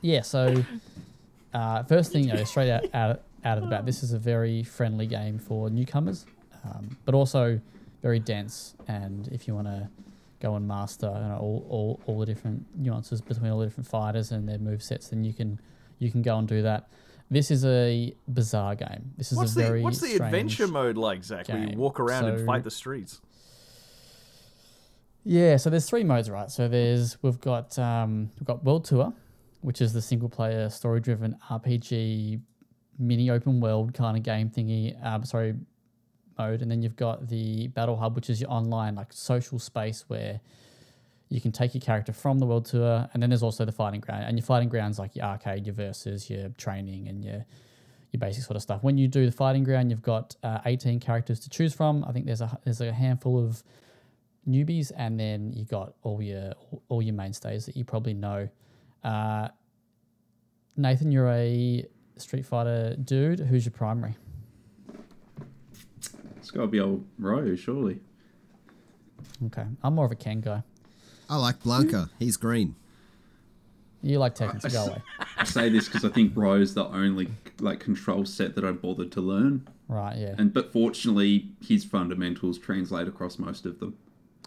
yeah, so uh, first thing, you know, straight out, out out of the bat, this is a very friendly game for newcomers, um, but also very dense. And if you want to go and master you know, all, all, all the different nuances between all the different fighters and their move sets, then you can you can go and do that. This is a bizarre game. This is What's a the very What's the adventure mode like, Zach? Where you walk around and fight the streets? Yeah, so there's three modes, right? So there's we've got um, we've got World Tour, which is the single player story driven RPG mini open world kind of game thingy. Um, sorry, mode, and then you've got the Battle Hub, which is your online like social space where you can take your character from the World Tour, and then there's also the fighting ground, and your fighting grounds like your arcade, your versus, your training, and your your basic sort of stuff. When you do the fighting ground, you've got uh, 18 characters to choose from. I think there's a there's a handful of newbies, and then you got all your all your mainstays that you probably know. Uh, Nathan, you're a Street Fighter dude. Who's your primary? It's got to be old Ryu, surely. Okay, I'm more of a Ken guy. I like Blanka. He's green. You like Tekken, so go away. I say this because I think Ryu's the only like control set that I bothered to learn, Right, yeah. and but fortunately his fundamentals translate across most of them.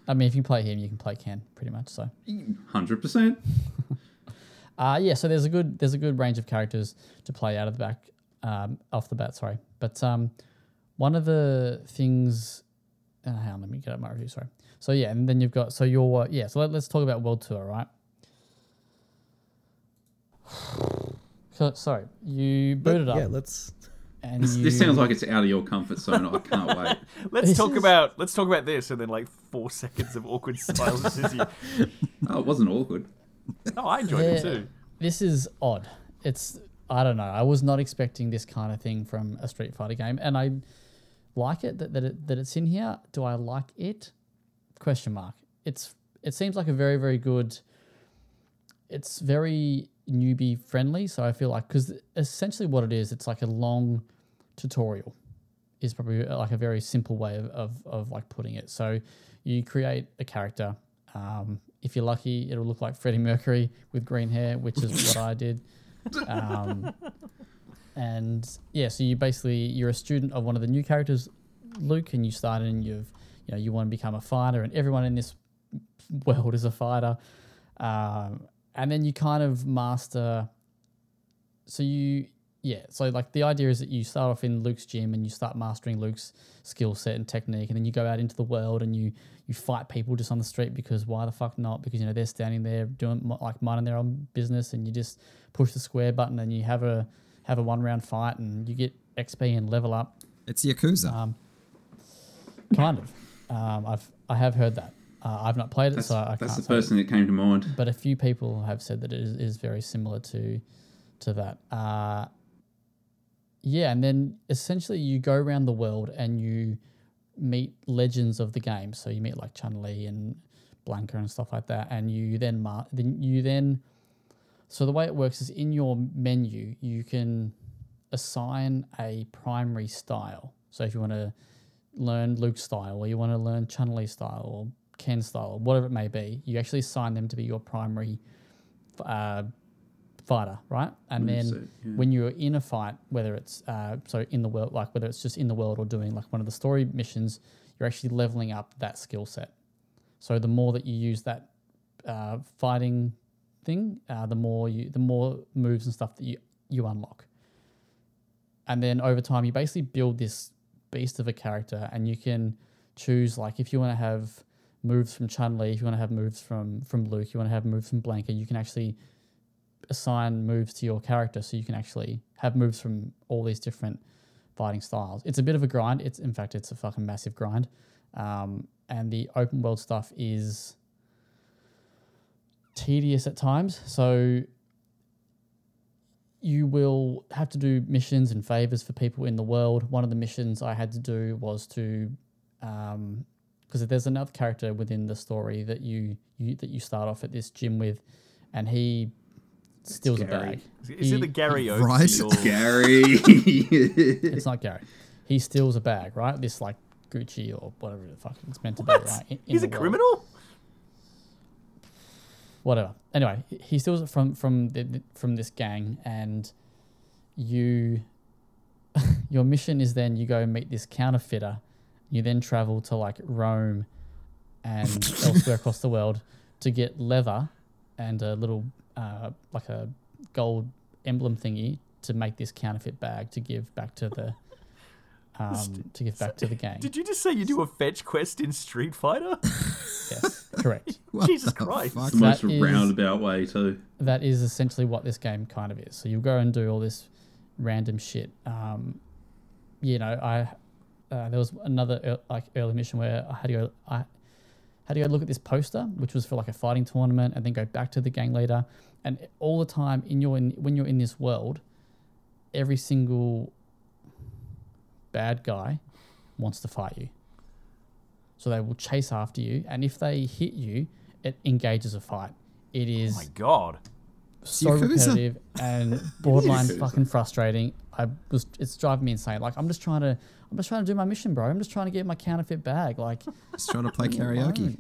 I mean, if you play him, you can play Ken pretty much. So, Hundred percent. uh, yeah. So there's a good there's a good range of characters to play out of the back, um, off the bat. Sorry, but um, one of the things. Uh, hang on, let me get up my review. Sorry. So yeah, and then you've got so your yeah. So let, let's talk about World Tour, right? So, sorry, you booted up Yeah, let's. and This, you, this sounds like it's out of your comfort zone. I can't wait. Let's This talk is- about let's talk about this, and then like four seconds of awkward silence. as you, Oh, it wasn't awkward. No, I enjoyed it too. This is odd. It's I don't know. I was not expecting this kind of thing from a Street Fighter game, and I like it that that, it, that it's in here. Do I like it? Question mark. It's it seems like a very very good. It's very newbie friendly, so I feel like because essentially what it is, it's like a long tutorial. Is probably like a very simple way of, of, of like putting it. So you create a character. Um, if you're lucky, it'll look like Freddie Mercury with green hair, which is what I did. Um, and yeah, so you basically you're a student of one of the new characters, Luke, and you start and you've you know you want to become a fighter, and everyone in this world is a fighter. Um, and then you kind of master. So you yeah, so like the idea is that you start off in Luke's gym and you start mastering Luke's skill set and technique, and then you go out into the world and you you fight people just on the street because why the fuck not? Because you know they're standing there doing like minding their own business, and you just push the square button and you have a have a one round fight and you get XP and level up. It's Yakuza. Um, kind of. Um, I've I have heard that. Uh, I've not played it, That's, so I that's the first thing that came to mind. but a few people have said that it is, is very similar to to that. Uh, yeah, and then essentially you go around the world and you meet legends of the game. So you meet like Chun Li and Blanka and stuff like that, and you then mar- then you then. So the way it works is in your menu you can assign a primary style. So if you want to learn Luke style, or you want to learn Chun Li style, or Ken style, or whatever it may be, you actually assign them to be your primary uh, fighter, right? And then yeah. when you're in a fight, whether it's uh, so in the world, like whether it's just in the world or doing like one of the story missions, you're actually leveling up that skill set. So the more that you use that uh, fighting thing, uh, the more you, the more moves and stuff that you you unlock. And then over time, you basically build this beast of a character, and you can choose like if you want to have moves from Chun Li, if you want to have moves from from Luke, you want to have moves from Blanka, you can actually assign moves to your character, so you can actually have moves from all these different fighting styles. It's a bit of a grind. It's in fact, it's a fucking massive grind. Um, and the open world stuff is tedious at times. So you will have to do missions and favors for people in the world. One of the missions I had to do was to, because there's another character within the story that you, you that you start off at this gym with, and he steals a bag. Is, is He- it the Gary Oak? Right. deal? Gary. It's not Gary. He steals a bag, right? This like Gucci or whatever the fuck it's meant to What? be, right? in- in He's a the world. criminal? whatever. Anyway, he- he steals it from from the, the- from this gang, and you your mission is then you go meet this counterfeiter. You then travel to like Rome and elsewhere across the world to get leather and a little uh, like a gold emblem thingy to make this counterfeit bag to give back to the um, to give back to the gang. Did you just say you do a fetch quest in Street Fighter? Yes, correct. What Jesus Christ. fuck? the most That is- roundabout way too. that is essentially what this game kind of is. So you go and do all this random shit. Um, you know, I uh, there was another ear- like early mission where I had to go. I had to go look at this poster, which was for like a fighting tournament, and then go back to the gang leader. And all the time in your in, when you're in this world, every single bad guy wants to fight you. So they will chase after you, and if they hit you, it engages a fight. It is Oh my god. so Yakuza. repetitive and borderline fucking frustrating. I was it's driving me insane. Like I'm just trying to I'm just trying to do my mission, bro. I'm just trying to get my counterfeit bag. Like Just trying to play karaoke.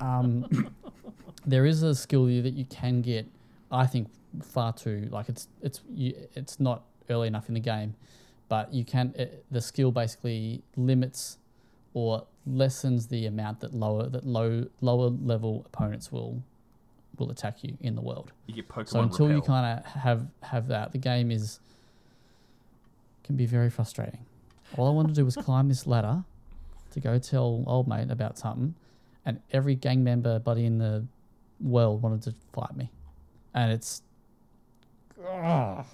Um, there is a skill that you can get. I think far too like it's it's you, it's not early enough in the game, but you can it, the skill basically limits or lessens the amount that lower that low lower level opponents will will attack you in the world. You So until you kind of have have that, the game is can be very frustrating. All I wanted to do was climb this ladder to go tell old mate about something, and every gang member buddy in the world wanted to fight me, and it's ugh,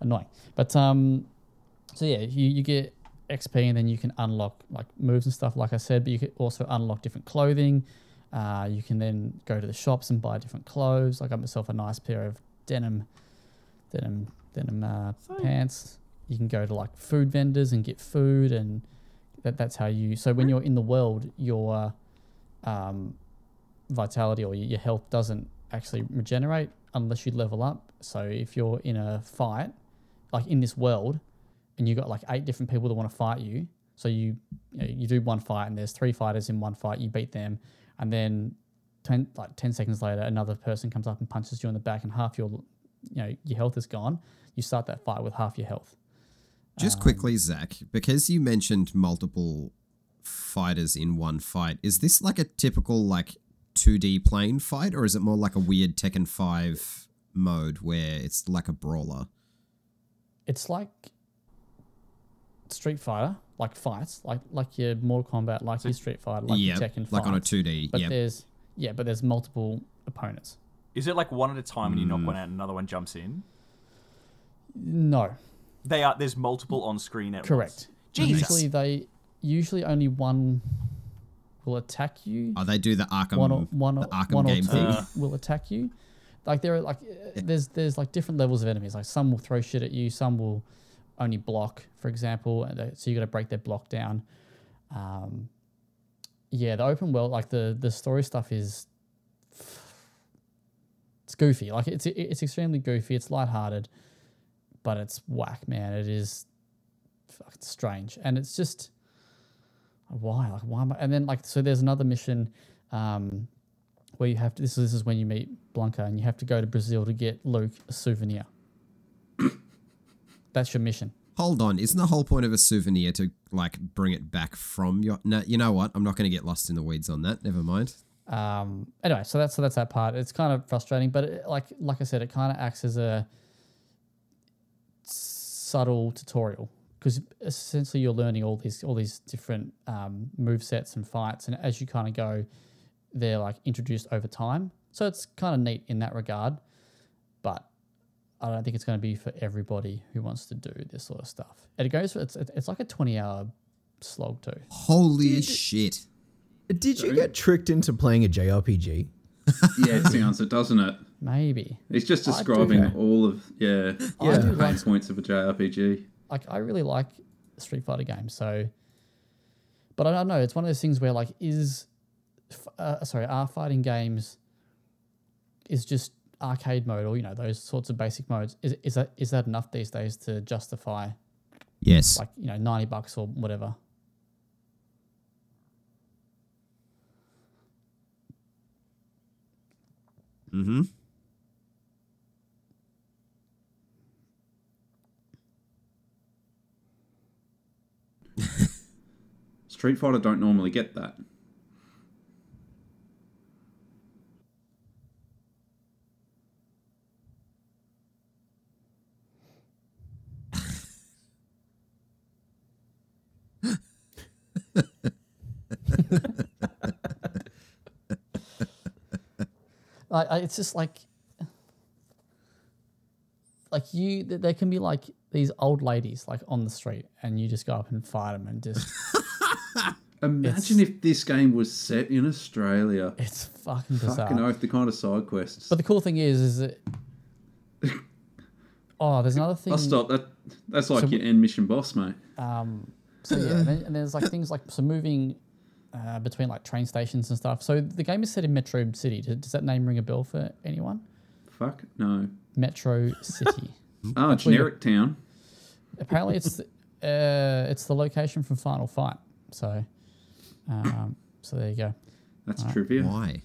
annoying. But um, so yeah, you, you get XP and then you can unlock like moves and stuff, like I said. But you can also unlock different clothing. Uh, you can then go to the shops and buy different clothes. I got myself a nice pair of denim, denim, denim uh, pants. You can go to like food vendors and get food, and that, that's how you. So when you're in the world, your um, vitality or your health doesn't actually regenerate unless you level up. So if you're in a fight, like in this world, and you got like eight different people that want to fight you, so you you, know, you do one fight and there's three fighters in one fight, you beat them, and then ten, like ten seconds later, another person comes up and punches you in the back, and half your you know your health is gone. You start that fight with half your health. Just um, quickly, Zach, because you mentioned multiple fighters in one fight, is this like a typical like 2D plane fight, or is it more like a weird Tekken 5 mode where it's like a brawler? It's like Street Fighter, like fights, like like your Mortal Kombat, like your Street Fighter, like yeah, your Tekken like on a 2D. But Yeah, there's yeah, but there's multiple opponents. Is it like one at a time and you knock Mm. one out and another one jumps in? No, They are. There's multiple on screen at correct. once. Jesus. Usually they usually only one will attack you. Oh, they do the Arkham, one or one the Arkham one or game two thing. Uh. will attack you. Like there are like uh, there's there's like different levels of enemies. Like some will throw shit at you, some will only block, for example. And they, so you got to break their block down. Um, yeah, the open world, like the the story stuff is it's goofy. Like it's it's extremely goofy. It's lighthearted, but it's whack, man. It is fucking strange, and it's just why? Like why am I? And then like so there's another mission um, where you have to. This is this is when you meet Blanka and you have to go to Brazil to get Luke a souvenir. That's your mission. Hold on, isn't the whole point of a souvenir to like bring it back from your? No, you know what? I'm not going to get lost in the weeds on that. Never mind. Um, anyway, so that's so that's that part. It's kind of frustrating, but it, like like I said, it kind of acts as a subtle tutorial because essentially you're learning all these all these different um, move sets and fights, and as you kind of go, they're like introduced over time. So it's kind of neat in that regard, but I don't think it's going to be for everybody who wants to do this sort of stuff. And it goes, it's it's like a twenty hour slog too. Holy shit! Did you get tricked into playing a JRPG? Yeah, it sounds it, doesn't it? Maybe It's just describing all of yeah, Yeah. do the like points of a JRPG. Like I really like Street Fighter games. So, but I don't know. It's one of those things where like is, uh, sorry, are fighting games is just arcade mode or you know those sorts of basic modes. Is is that is that enough these days to justify Yes. like you know ninety bucks or whatever? mm-hmm. Street Fighter don't normally get that. Like I- it's just like like you there can be like these old ladies like on the street and you just go up and fight them and just Imagine if this game was set in Australia. it's fucking bizarre. Fucking oath, the kind of side quests. But the cool thing is, is that oh, there's another thing. I'll stop. That that's like So- your end mission boss, mate. Um, so yeah, and, then, and there's like things like so moving uh, between like train stations and stuff. So the game is set in Metro City. Does, does that name ring a bell for anyone? Fuck no. Metro City. Ah, where you- generic town. Apparently, it's the, uh, it's the location from Final Fight. So, um, so there you go. That's trivia. Why?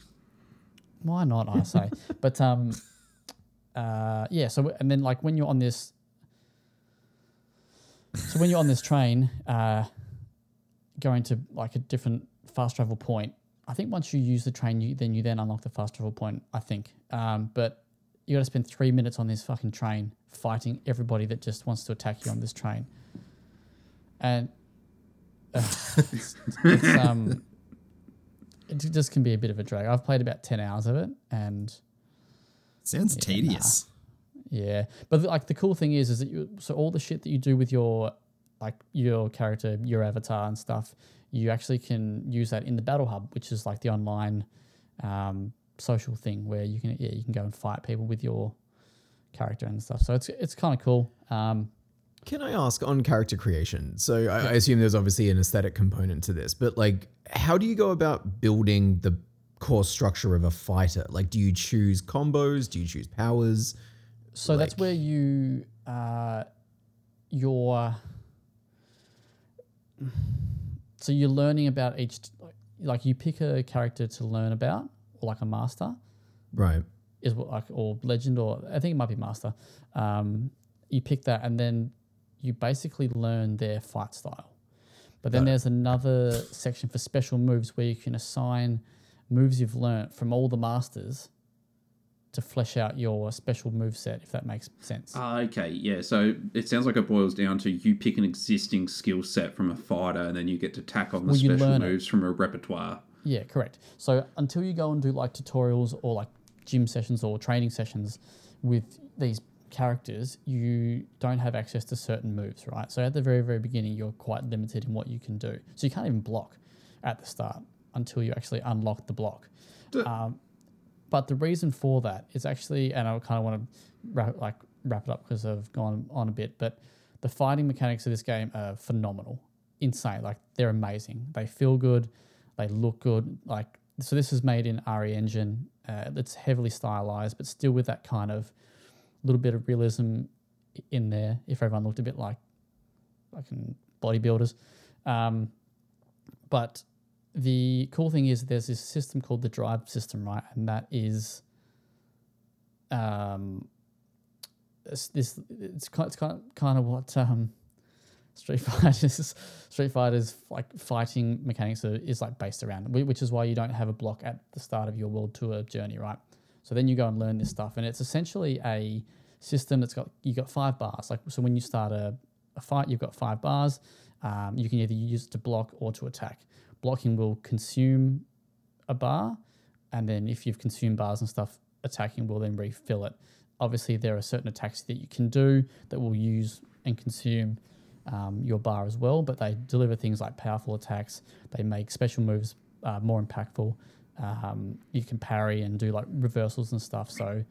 Why not? I say, but um, uh, yeah. So and then like when you're on this, so when you're on this train, uh, going to like a different fast travel point. I think once you use the train, you then you then unlock the fast travel point. I think, um, but you got to spend three minutes on this fucking train fighting everybody that just wants to attack you on this train, and uh, it's, it's um it just can be a bit of a drag. I've played about ten hours of it, and Sounds Yeah, tedious. yeah. But like the cool thing is, is that you so all the shit that you do with your like your character, your avatar and stuff, you actually can use that in the battle hub, which is like the online um, social thing where you can yeah you can go and fight people with your character and stuff. So it's it's kind of cool. Um, Can I ask on character creation? So I, I assume there's obviously an aesthetic component to this, but like, how do you go about building the core structure of a fighter? Like, do you choose combos? Do you choose powers? So that's where you uh, your so you're learning about each like you pick a character to learn about or like a master Right. is what like or legend or I think it might be master. Um, you pick that and then you basically learn their fight style. But then there's another section for special moves where you can assign moves you've learnt from all the masters to flesh out your special move set, if that makes sense. Ah, okay, yeah. So it sounds like it boils down to you pick an existing skill set from a fighter, and then you get to tack on the Well, special learn it. moves from a repertoire. Yeah, correct. So until you go and do like tutorials or like gym sessions or training sessions with these characters, you don't have access to certain moves, right? So at the very, very beginning, you're quite limited in what you can do. So you can't even block at the start until you actually unlock the block. Um, but the reason for that is actually, and I kind of want to wrap, like wrap it up because I've gone on a bit, but the fighting mechanics of this game are phenomenal, insane. Like they're amazing. They feel good, they look good. Like so, this is made in RE Engine. Uh, it's heavily stylized, but still with that kind of little bit of realism in there. If everyone looked a bit like fucking bodybuilders, um, but the cool thing is there's this system called the drive system, right? And that is um it's this it's kind it's kind of, kind of what um Street Fighters Street Fighters like fighting mechanics are, is like based around, which is why you don't have a block at the start of your world tour journey, right? So then you go and learn this stuff, and it's essentially a system that's got you got five bars. Like so, when you start a, a fight, you've got five bars. Um, you can either use it to block or to attack. Blocking will consume a bar, and then if you've consumed bars and stuff, attacking will then refill it. Obviously, there are certain attacks that you can do that will use and consume um, your bar as well, but they deliver things like powerful attacks. They make special moves uh, more impactful. Um, you can parry and do like reversals and stuff. So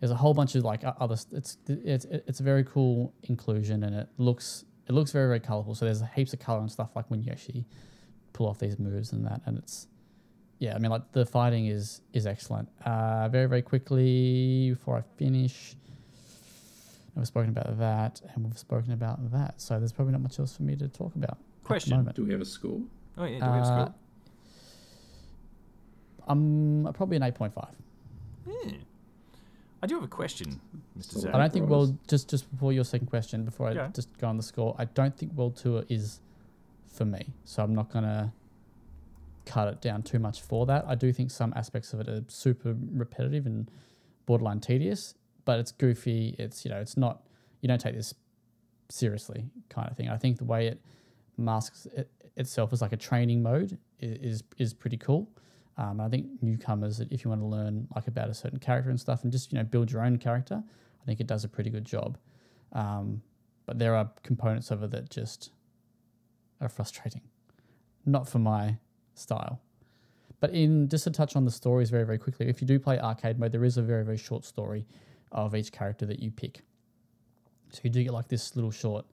there's a whole bunch of like other. It's it's it's a very cool inclusion, and it looks it looks very very colorful. So there's heaps of color and stuff like when you actually pull off these moves and that, and it's yeah. I mean like the fighting is is excellent. Uh, very very quickly before I finish. We've spoken about that, and we've spoken about that. So there's probably not much else for me to talk about. at the Question. Do we have a score? Oh yeah, do we have a Uh, score? I'm probably an eight point five. Yeah. I do have a question, Mr. So Zach. I don't think Right. world just just before your second question, before I Yeah. just go on the score, I don't think world tour is for me. So I'm not gonna cut it down too much for that. I do think some aspects of it are super repetitive and borderline tedious, but it's goofy. It's you know, it's not you don't take this seriously kind of thing. I think the way it masks it itself as like a training mode is is pretty cool. Um, I think newcomers, if you want to learn like about a certain character and stuff, and just you know build your own character, I think it does a pretty good job. Um, but there are components of it that just are frustrating, not for my style. But in just to touch on the stories very very quickly, if you do play arcade mode, there is a very very short story of each character that you pick. So you do get like this little short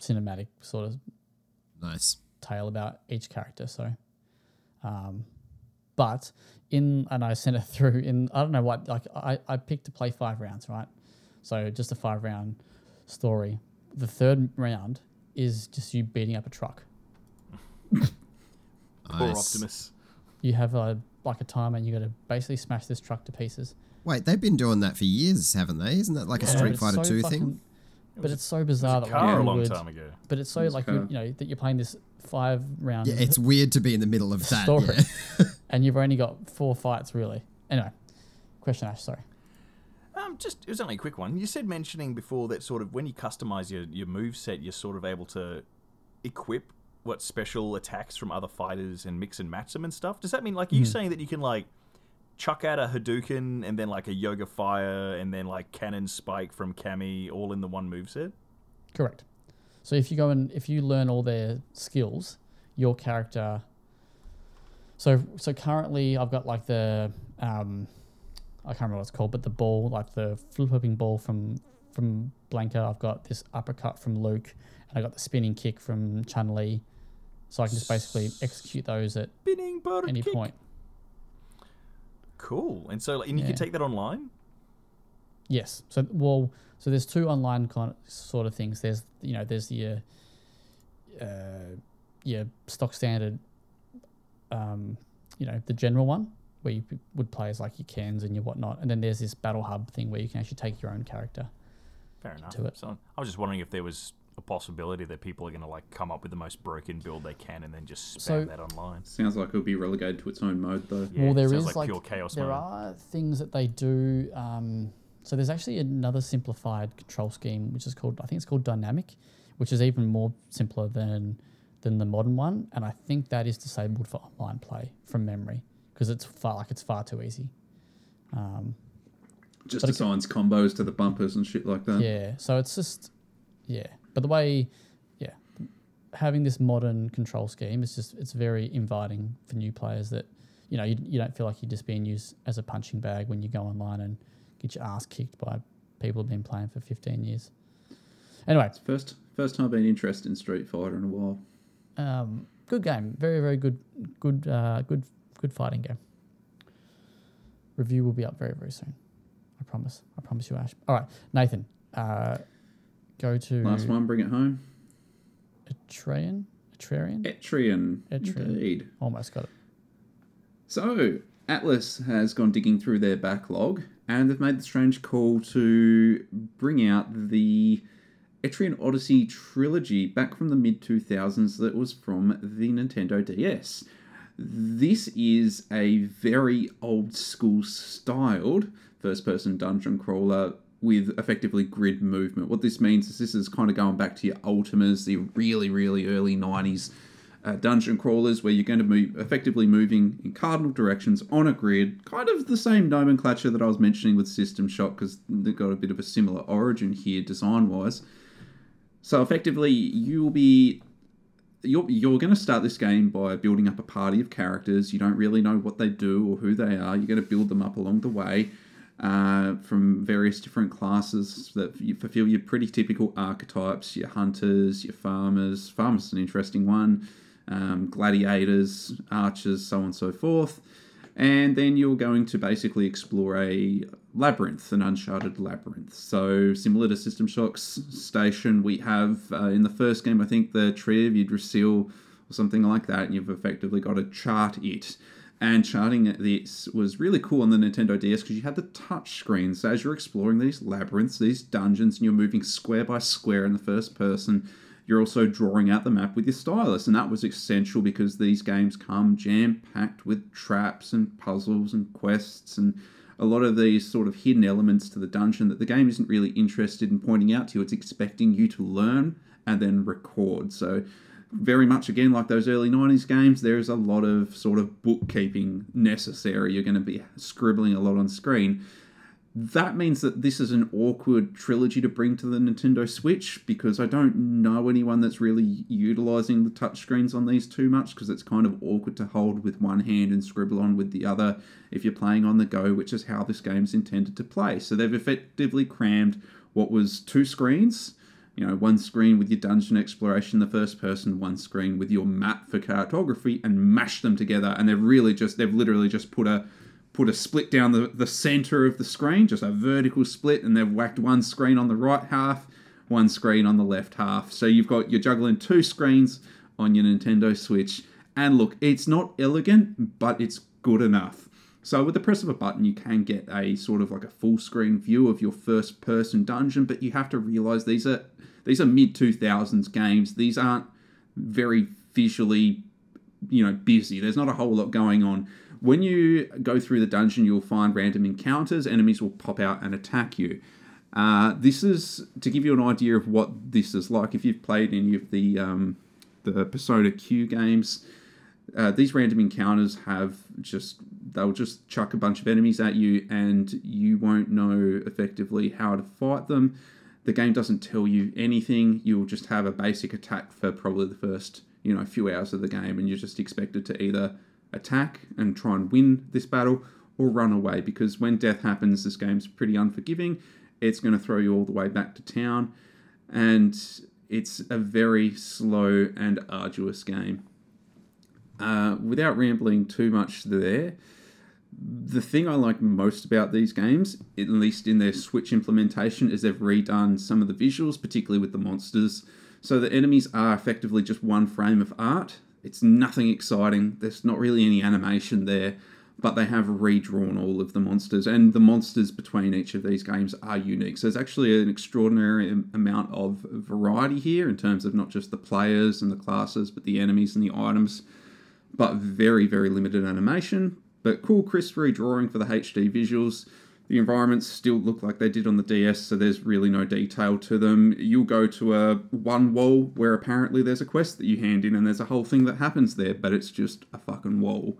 cinematic sort of Nice. tale about each character. So, um, but in and I sent it through in I don't know what like I I picked to play five rounds, right? So just a five round story. The third round is just you beating up a truck. Poor Nice. Optimus. You have a like a timer, and you got to basically smash this truck to pieces. Wait, they've been doing that for years, haven't they? Isn't that like a Street Fighter so 2 fucking- thing? But it's so It bizarre was a that car like, a you long would- time ago. But it's so It's like you, you know that you're playing this five round Yeah, it's weird to be in the middle of that. story, Yeah. and you've only got four fights really. Anyway, question Ash, sorry. Um, just it was only a quick one. You said mentioning before that sort of when you customize your your move set, you're sort of able to equip what special attacks from other fighters and mix and match them and stuff. Does that mean like are you saying that you can like chuck out a Hadouken and then like a Yoga Fire and then like Cannon Spike from Cammy all in the one move set? Correct. So if you go and if you learn all their skills, your character. So so currently I've got like the um, I can't remember what it's called, but the ball like the flip flipping ball from from Blanka. I've got this uppercut from Luke, and I got the spinning kick from Chun Li. So I can just basically execute those at Spinning any kick. point. Cool. And so like, and you Yeah. can take that online. Yes. So well, so there's two online kind of sort of things. There's you know there's the uh, yeah stock standard, um, you know the general one where you p- would play as like your Kens and your whatnot, and then there's this battle hub thing where you can actually take your own character. Fair enough. to it. So I was just wondering if there was a possibility that people are going to like come up with the most broken build they can and then just spam So- that online. Sounds like it'll be relegated to its own mode, though. Yeah, well, there sounds is like like, pure chaos there mode. are things that they do. Um, so there's actually another simplified control scheme which is called I think it's called dynamic, which is even more simpler than than the modern one, and I think that is disabled for online play from memory because it's far like it's far too easy. Um, Just But it- assigns combos to the bumpers and shit like that. yeah, so it's just yeah, but the way yeah, having this modern control scheme is just it's very inviting for new players that you know you, you don't feel like you're just being used as a punching bag when you go online and get your ass kicked by people who've been playing for 15 years. Anyway, First, first time I've been interested in Street Fighter in a while. um, good game, very very good, good, uh, good, good fighting game. Review will be up very very soon. I promise. I promise you, Ash. All right, Nathan. Uh, go to Last one, bring it home. Atrean. Etrian. Etrian. Etrian. Indeed. Almost got it. So, Atlus has gone digging through their backlog and they've made the strange call to bring out the Etrian Odyssey trilogy back from the mid 2000s that was from the Nintendo DS. This is a very old school styled first person dungeon crawler with effectively grid movement. What this means is this is kind of going back to your Ultimas, the really, really early 90s uh, dungeon crawlers where you're going to move effectively moving in cardinal directions on a grid, kind of the same nomenclature that I was mentioning with System Shock because they've got a bit of a similar origin here design wise. So effectively, you'll be you're, you're going to start this game by building up a party of characters. You don't really know what they do or who they are. You're going to build them up along the way uh, from various different classes that you fulfill your pretty typical archetypes your hunters, your farmers. Farmers is an interesting one, um, gladiators, archers, so on and so forth. And then you're going to basically explore a labyrinth, an uncharted labyrinth. So, similar to System Shock's station, we have uh, in the first game, I think, the tree of Yggdrasil or something like that, and you've effectively got to chart it. And charting this was really cool on the Nintendo DS because you had the touch screen. So, as you're exploring these labyrinths, these dungeons, and you're moving square by square in the first person, you're also drawing out the map with your stylus. And that was essential because these games come jam packed with traps and puzzles and quests and a lot of these sort of hidden elements to the dungeon that the game isn't really interested in pointing out to you. It's expecting you to learn and then record. So, very much again like those early 90s games, there's a lot of sort of bookkeeping necessary. You're going to be scribbling a lot on screen. That means that this is an awkward trilogy to bring to the Nintendo Switch because I don't know anyone that's really utilizing the touchscreens on these too much because it's kind of awkward to hold with one hand and scribble on with the other if you're playing on the go, which is how this game's intended to play. So they've effectively crammed what was two screens, you know, one screen with your dungeon exploration, the first person, one screen with your map for cartography, and mashed them together. And they've really just, they've literally just put a put a split down the, the center of the screen, just a vertical split, and they've whacked one screen on the right half, one screen on the left half. So you've got you're juggling two screens on your Nintendo Switch. And look, it's not elegant, but it's good enough. So with the press of a button, you can get a sort of like a full screen view of your first person dungeon, but you have to realize these are these are mid 2000s games. These aren't very visually, you know, busy. There's not a whole lot going on. When you go through the dungeon, you'll find random encounters. Enemies will pop out and attack you. Uh, this is to give you an idea of what this is like. If you've played any of the um, the Persona Q games, uh, these random encounters have just they'll just chuck a bunch of enemies at you, and you won't know effectively how to fight them. The game doesn't tell you anything. You'll just have a basic attack for probably the first you know few hours of the game, and you're just expected to either attack and try and win this battle or run away because when death happens, this game's pretty unforgiving. It's going to throw you all the way back to town, and it's a very slow and arduous game. Uh, without rambling too much there, the thing I like most about these games, at least in their Switch implementation, is they've redone some of the visuals, particularly with the monsters. So the enemies are effectively just one frame of art. It's nothing exciting. There's not really any animation there, but they have redrawn all of the monsters, and the monsters between each of these games are unique. So there's actually an extraordinary amount of variety here in terms of not just the players and the classes, but the enemies and the items. But very, very limited animation. But cool, crisp redrawing for the HD visuals. The environments still look like they did on the DS, so there's really no detail to them. You'll go to a one wall where apparently there's a quest that you hand in, and there's a whole thing that happens there, but it's just a fucking wall.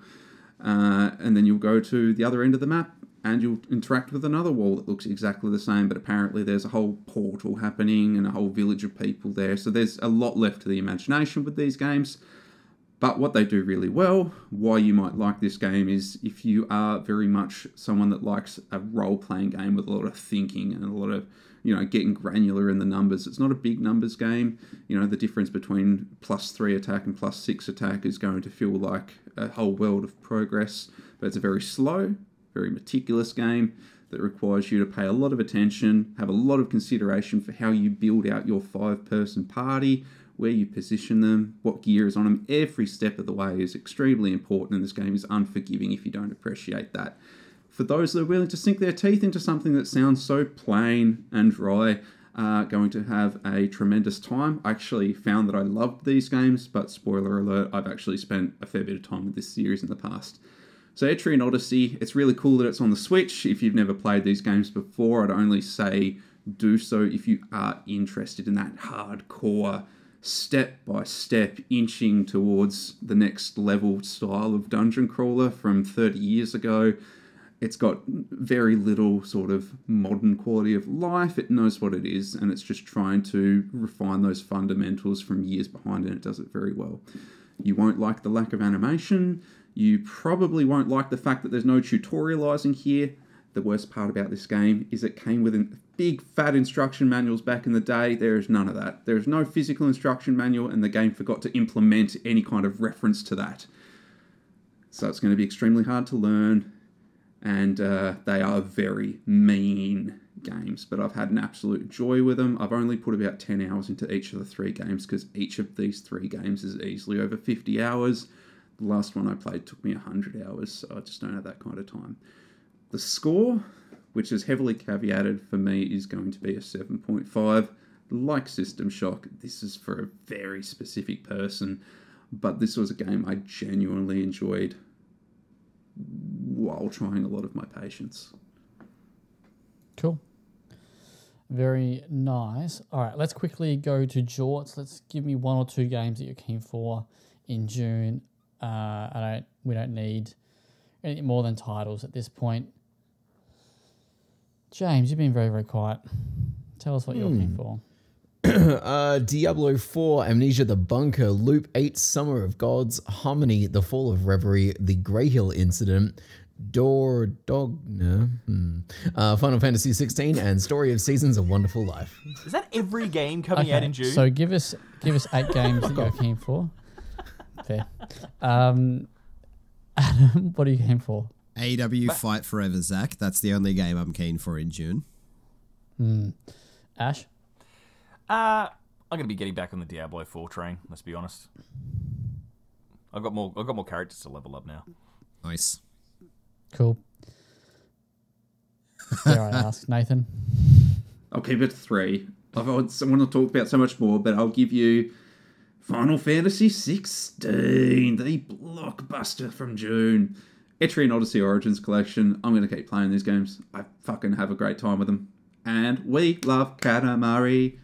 Uh, and then you'll go to the other end of the map, and you'll interact with another wall that looks exactly the same, but apparently there's a whole portal happening and a whole village of people there. So there's a lot left to the imagination with these games. But what they do really well, why you might like this game, is if you are very much someone that likes a role playing game with a lot of thinking and a lot of, you know, getting granular in the numbers. It's not a big numbers game. You know, the difference between plus three attack and plus six attack is going to feel like a whole world of progress. But it's a very slow, very meticulous game that requires you to pay a lot of attention, have a lot of consideration for how you build out your five person party where you position them, what gear is on them, every step of the way is extremely important, and this game is unforgiving if you don't appreciate that. For those that are willing to sink their teeth into something that sounds so plain and dry, uh, going to have a tremendous time. I actually found that I loved these games, but spoiler alert, I've actually spent a fair bit of time with this series in the past. So Etrian Odyssey, it's really cool that it's on the Switch. If you've never played these games before, I'd only say do so if you are interested in that hardcore step by step inching towards the next level style of dungeon crawler from 30 years ago. It's got very little sort of modern quality of life. It knows what it is, and it's just trying to refine those fundamentals from years behind, and it does it very well. You won't like the lack of animation. You probably won't like the fact that there's no tutorializing here. The worst part about this game is it came with a big fat instruction manuals back in the day. There is none of that. There is no physical instruction manual, and the game forgot to implement any kind of reference to that. So it's going to be extremely hard to learn, and uh, they are very mean games. But I've had an absolute joy with them. I've only put about 10 hours into each of the three games because each of these three games is easily over 50 hours. The last one I played took me 100 hours, so I just don't have that kind of time. The score, which is heavily caveated for me, is going to be a 7.5. Like System Shock, this is for a very specific person, but this was a game I genuinely enjoyed while trying a lot of my patience. Cool. Very nice. All right, let's quickly go to Jorts. Let's give me one or two games that you're keen for in June. Uh, I don't. We don't need anything more than titles at this point. James, you've been very very quiet. Tell us what you're keen for. Uh, Diablo 4, Amnesia the Bunker, Loop 8, Summer of Gods, Harmony, The Fall of Reverie, The Greyhill Incident, Door Dogna, hmm. uh, Final Fantasy 16, and Story of Seasons: A Wonderful Life. Is that every game coming out in June? So give us give us eight games that you're keen for. Fair. Um, Adam, what are you keen for? AEW Fight Forever, Zach. That's the only game I'm keen for in June. Ash. Uh, I'm going to be getting back on the Diablo 4 train. Let's be honest. I've got more. I've got more characters to level up now. Nice. Cool. Dare I ask, Nathan? I'll keep it to three. I want to talk about so much more, but I'll give you Final Fantasy 16, the blockbuster from June. Etrian Odyssey Origins Collection. I'm going to keep playing these games. I fucking have a great time with them. And we love Katamari.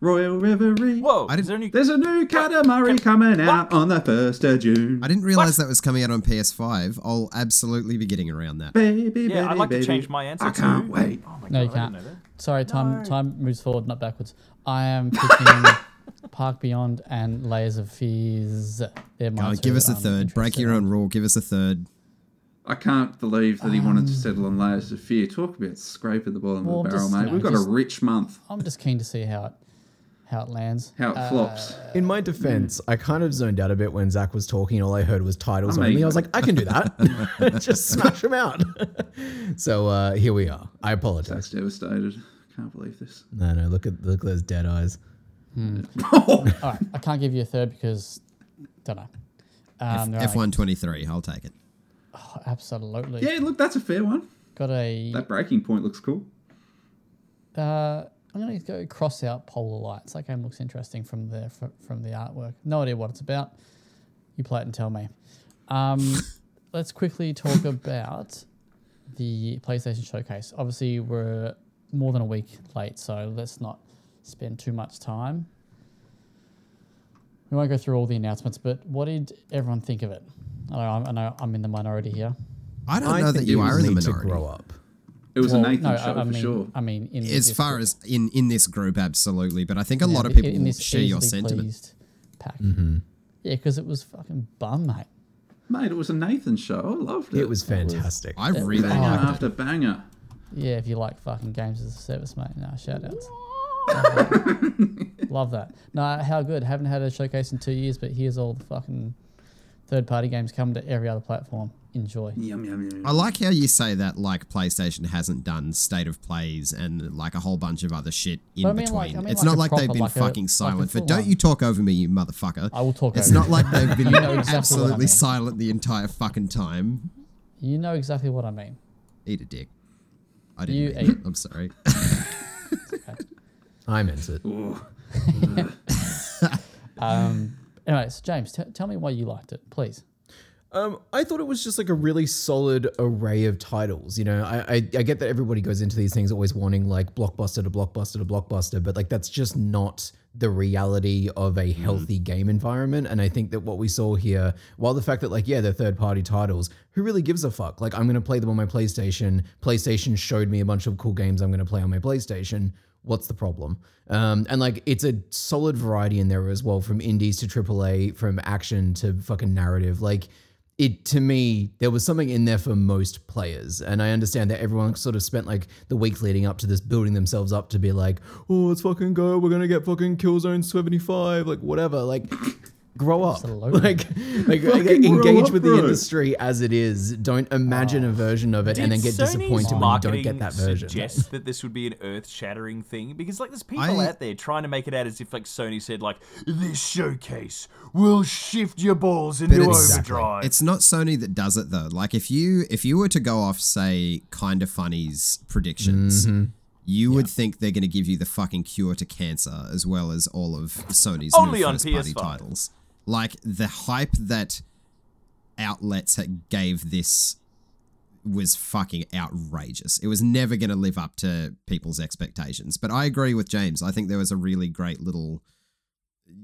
Royal Reverie. Whoa! I didn't- there a new? There's a new Katamari coming out on the 1st of June. I didn't realize that was coming out on PS5. I'll absolutely be getting around that. Baby, Yeah, I'd baby, like to change my answer I can't to- wait. Oh my No, you God, I can't. didn't know that. Sorry, time time moves forward, not backwards. I am picking Park Beyond and Layers of Fears. They're my Oh, two give us a I'm third. Break your own rule. Give us a third. I can't believe that he wanted to settle on layers of fear. Talk about scrape at the bottom Well, of the barrel, just, mate. know, We've got just- a rich month. I'm just keen to see how it how it lands. How it flops. In my defense, I kind of zoned out a bit when Zach was talking. All I heard was titles I mean- only. I was like, I can do that. Just smash them out. so uh, here we are. I apologize. That's devastated. Can't believe this. No, no, look at look at those dead eyes. All right, I can't give you a third because don't know. Um, there F123. I'll take it. Oh, absolutely. Yeah, look, that's a fair one. Got a. That breaking point looks cool. Uh, I'm gonna go cross out Polar Lights. That game looks interesting from the from the artwork. No idea what it's about. You play it and tell me. Um, let's quickly talk about the PlayStation Showcase. Obviously, we're more than a week late, so let's not spend too much time. We won't go through all the announcements, but what did everyone think of it? I know I'm, know I'm in the minority here. I don't I know that you people are in the need to minority. grow up. It was Well, a Nathan no, show I, I for mean, sure. I mean, in As this far group. as in in this group, absolutely. But I think a Yeah, lot of people in this share your easily sentiment. pleased Pack. Mm-hmm. Yeah, because it was fucking bum, mate. Mate, it was a Nathan show. I loved it. It was fantastic. I really banger liked it. after banger. Yeah, if you like fucking games as a service, mate. No, shout outs. Love that. No, how good. Haven't had a showcase in two years, but here's all the fucking Third party games come to every other platform. Enjoy. Yum, yum, yum, yum. I like how you say that like PlayStation hasn't done state of plays and like a whole bunch of other shit in I mean, between. like- I mean, it's like not a like they've been like fucking a silent. but full don't you talk over me, you motherfucker. I will talk It's over not you. like they've been know exactly what I absolutely mean. silent the entire fucking time. You know exactly what I mean. Eat a dick. I didn't You mean ate- it. I'm sorry. I meant it. Um, anyways, James, t- tell me why you liked it, please. Um, I thought it was just like a really solid array of titles. You know, I, I I get that everybody goes into these things always wanting like blockbuster to blockbuster to blockbuster, but like that's just not the reality of a healthy game environment. And I think that what we saw here, while the fact that like yeah they're third party titles, who really gives a fuck? Like I'm gonna play them on my PlayStation. PlayStation showed me a bunch of cool games I'm gonna play on my PlayStation. What's the problem? Um, and like it's a solid variety in there as well, from indies to AAA, from action to fucking narrative. Like it to me, there was something in there for most players. And I understand that everyone sort of spent like the week leading up to this building themselves up to be like, oh, let's fucking go. We're gonna get fucking Killzone 75, like whatever. Like grow up. Absolutely. Like, like, like, engage up, with the bro. industry as it is. Don't imagine a version of it and then get Sony's disappointed when you don't get that version. Suggest that this would be an earth-shattering thing because, like, there's people I- out there trying to make it out as if, like, Sony said, like, this showcase will shift your balls into But it's- overdrive. It's not Sony that does it though. Like if you if you were to go off say Kinda Funny's predictions, Mm-hmm. you would think they're going to give you the fucking cure to cancer as well as all of Sony's Only new first party PS5. titles. Like the hype that outlets gave this was fucking outrageous. It was never going to live up to people's expectations. But I agree with James. I think there was a really great little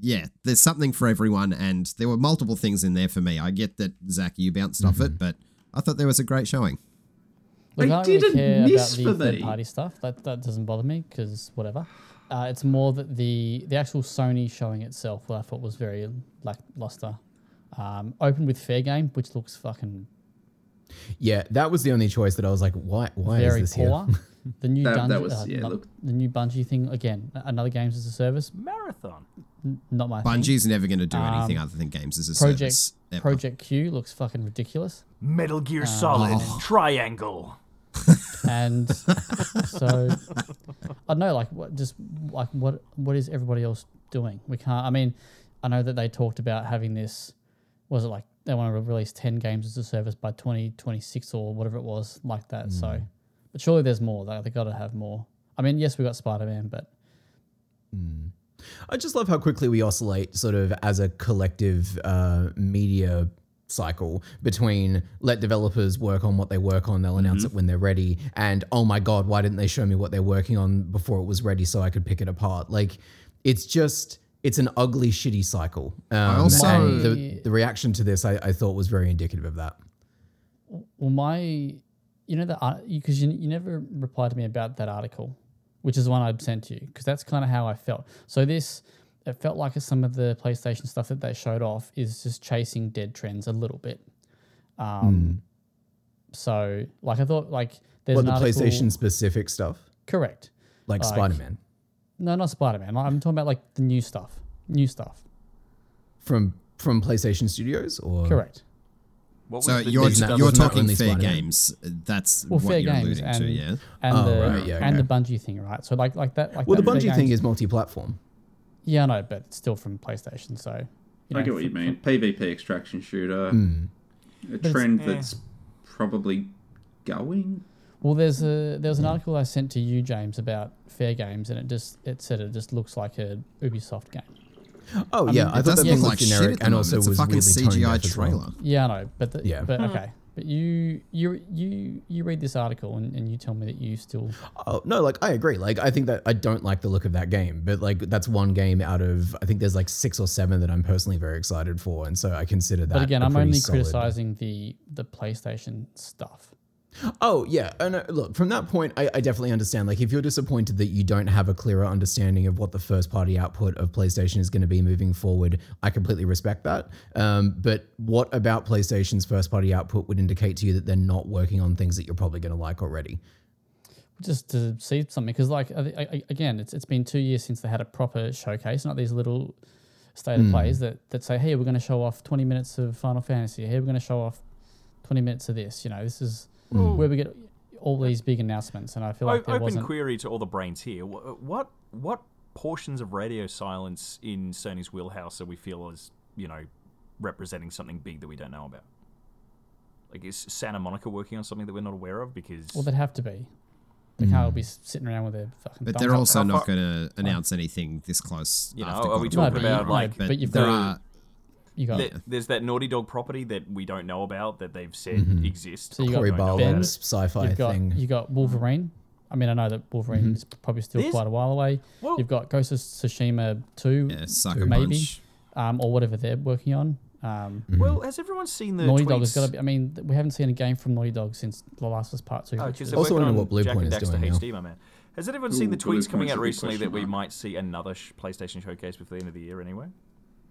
yeah, there's something for everyone, and there were multiple things in there for me. I get that Zach, you bounced off it, mm-hmm. but I thought there was a great showing. Look, I I, don't really didn't care about miss the for third me. party stuff. That that doesn't bother me because whatever. Uh, it's more that the the actual Sony showing itself, what I thought was very lackluster. Um, opened with Fair Game, which looks fucking Yeah, that was the only choice that I was like, why? Why very is this poor. here? The new That- that was- uh, yeah, not- look- the new Bungie thing again. Another games as a service, Marathon. not my thing. Bungie's never going to do anything Um, other than games as a Project service. ever. Project Q looks fucking ridiculous. Metal Gear Solid. Triangle. and so I don't know, like what just like what what is everybody else doing? We can't. I mean, I know that they talked about having this. Was it like they want to release ten games as a service by twenty twenty six or whatever it was like that? So, but surely there's more. They they got to have more. I mean, yes, we got Spider Man, but I just love how quickly we oscillate, sort of as a collective uh, media cycle between let developers work on what they work on, they'll announce it when they're ready, and oh my god, why didn't they show me what they're working on before it was ready so I could pick it apart? Like, it's just. It's an ugly, shitty cycle. Um, also- and the, the reaction to this, I, I thought, was very indicative of that. well, my you know that because you, you never replied to me about that article, which is the one I sent to you because that's kind of how I felt. So this it felt like some of the PlayStation stuff that they showed off is just chasing dead trends a little bit. Um, so like I thought like there's What an the article- PlayStation specific stuff, correct. like, Like- Spider Man, No, not Spider Man. I'm talking about like the new stuff. New stuff. from from PlayStation Studios, or Correct. What So the you're new Isn't that- stuff? you're talking fair Spider-Man? games. That's Well, what fair you're games alluding and to, yeah. and Oh, the right, yeah, and the okay. Bungie thing, right? So like like that like well, the that Fair Bungie thing is multi-platform. Yeah, I know, but it's still from PlayStation. So you I know, get what you for- mean. PvP extraction shooter, Hmm. a it's- trend eh. that's probably going. Well, there's a there was an article I sent to you, James, about Fair Games, and it just it said it just looks like a Ubisoft game. Oh I yeah, mean, I thought that look thing like looked shit at generic the and moment. also it's a fucking CGI deaf as well. trailer. Yeah, I know, but the, Yeah. but okay, but you you you you read this article and, and you tell me that you still Oh no, like I agree. Like I think that I don't like the look of that game, but like that's one game out of I think there's like six or seven that I'm personally very excited for, and so I consider that. But again, I'm only solid- criticizing the the PlayStation stuff. Oh yeah, and uh, look from that point, I, I definitely understand. Like if you're disappointed that you don't have a clearer understanding of what the first party output of PlayStation is going to be moving forward, I completely respect that. Um, but what about PlayStation's first party output would indicate to you that they're not working on things that you're probably going to like already? just to see something because like I, I, again it's it's been two years since they had a proper showcase not these little state of plays that, that say, hey, we're going to show off 20 minutes of Final Fantasy. Hey, we're going to show off 20 minutes of this. You know, this is Mm. where we get all these big announcements. And I feel O- like there open wasn't. query to all the brains here. Uh, what what portions of radio silence in Sony's wheelhouse are we feel as you know representing something big that we don't know about? Like is Santa Monica working on something that we're not aware of? Because Well, they'd have to be. They can't all be mm. sitting around with their fucking. But they're also not going to announce anything this close. You know, after are we God talking War. about, like, but, But you've there got are you got there- there's that Naughty Dog property that we don't know about that they've said exists. So you got Cory We don't know about Barlog's sci-fi you've got thing. you got Wolverine. I mean, I know that Wolverine is probably still There's- quite a while away. Well- You've got Ghost of Tsushima two, Yeah, Sucker maybe, um, or whatever they're working on. Um, Well, has everyone seen the Naughty tweets? Dog has got to be. I mean, we haven't seen a game from Naughty Dog since The Last of Us Part Two. Oh, which because is- they're Also working wondering on what Blue Jak Point and is Daxter doing now. HD, my man. Has anyone seen the tweets coming out a big recently that we mark. might see another sh- PlayStation showcase before the end of the year? Anyway,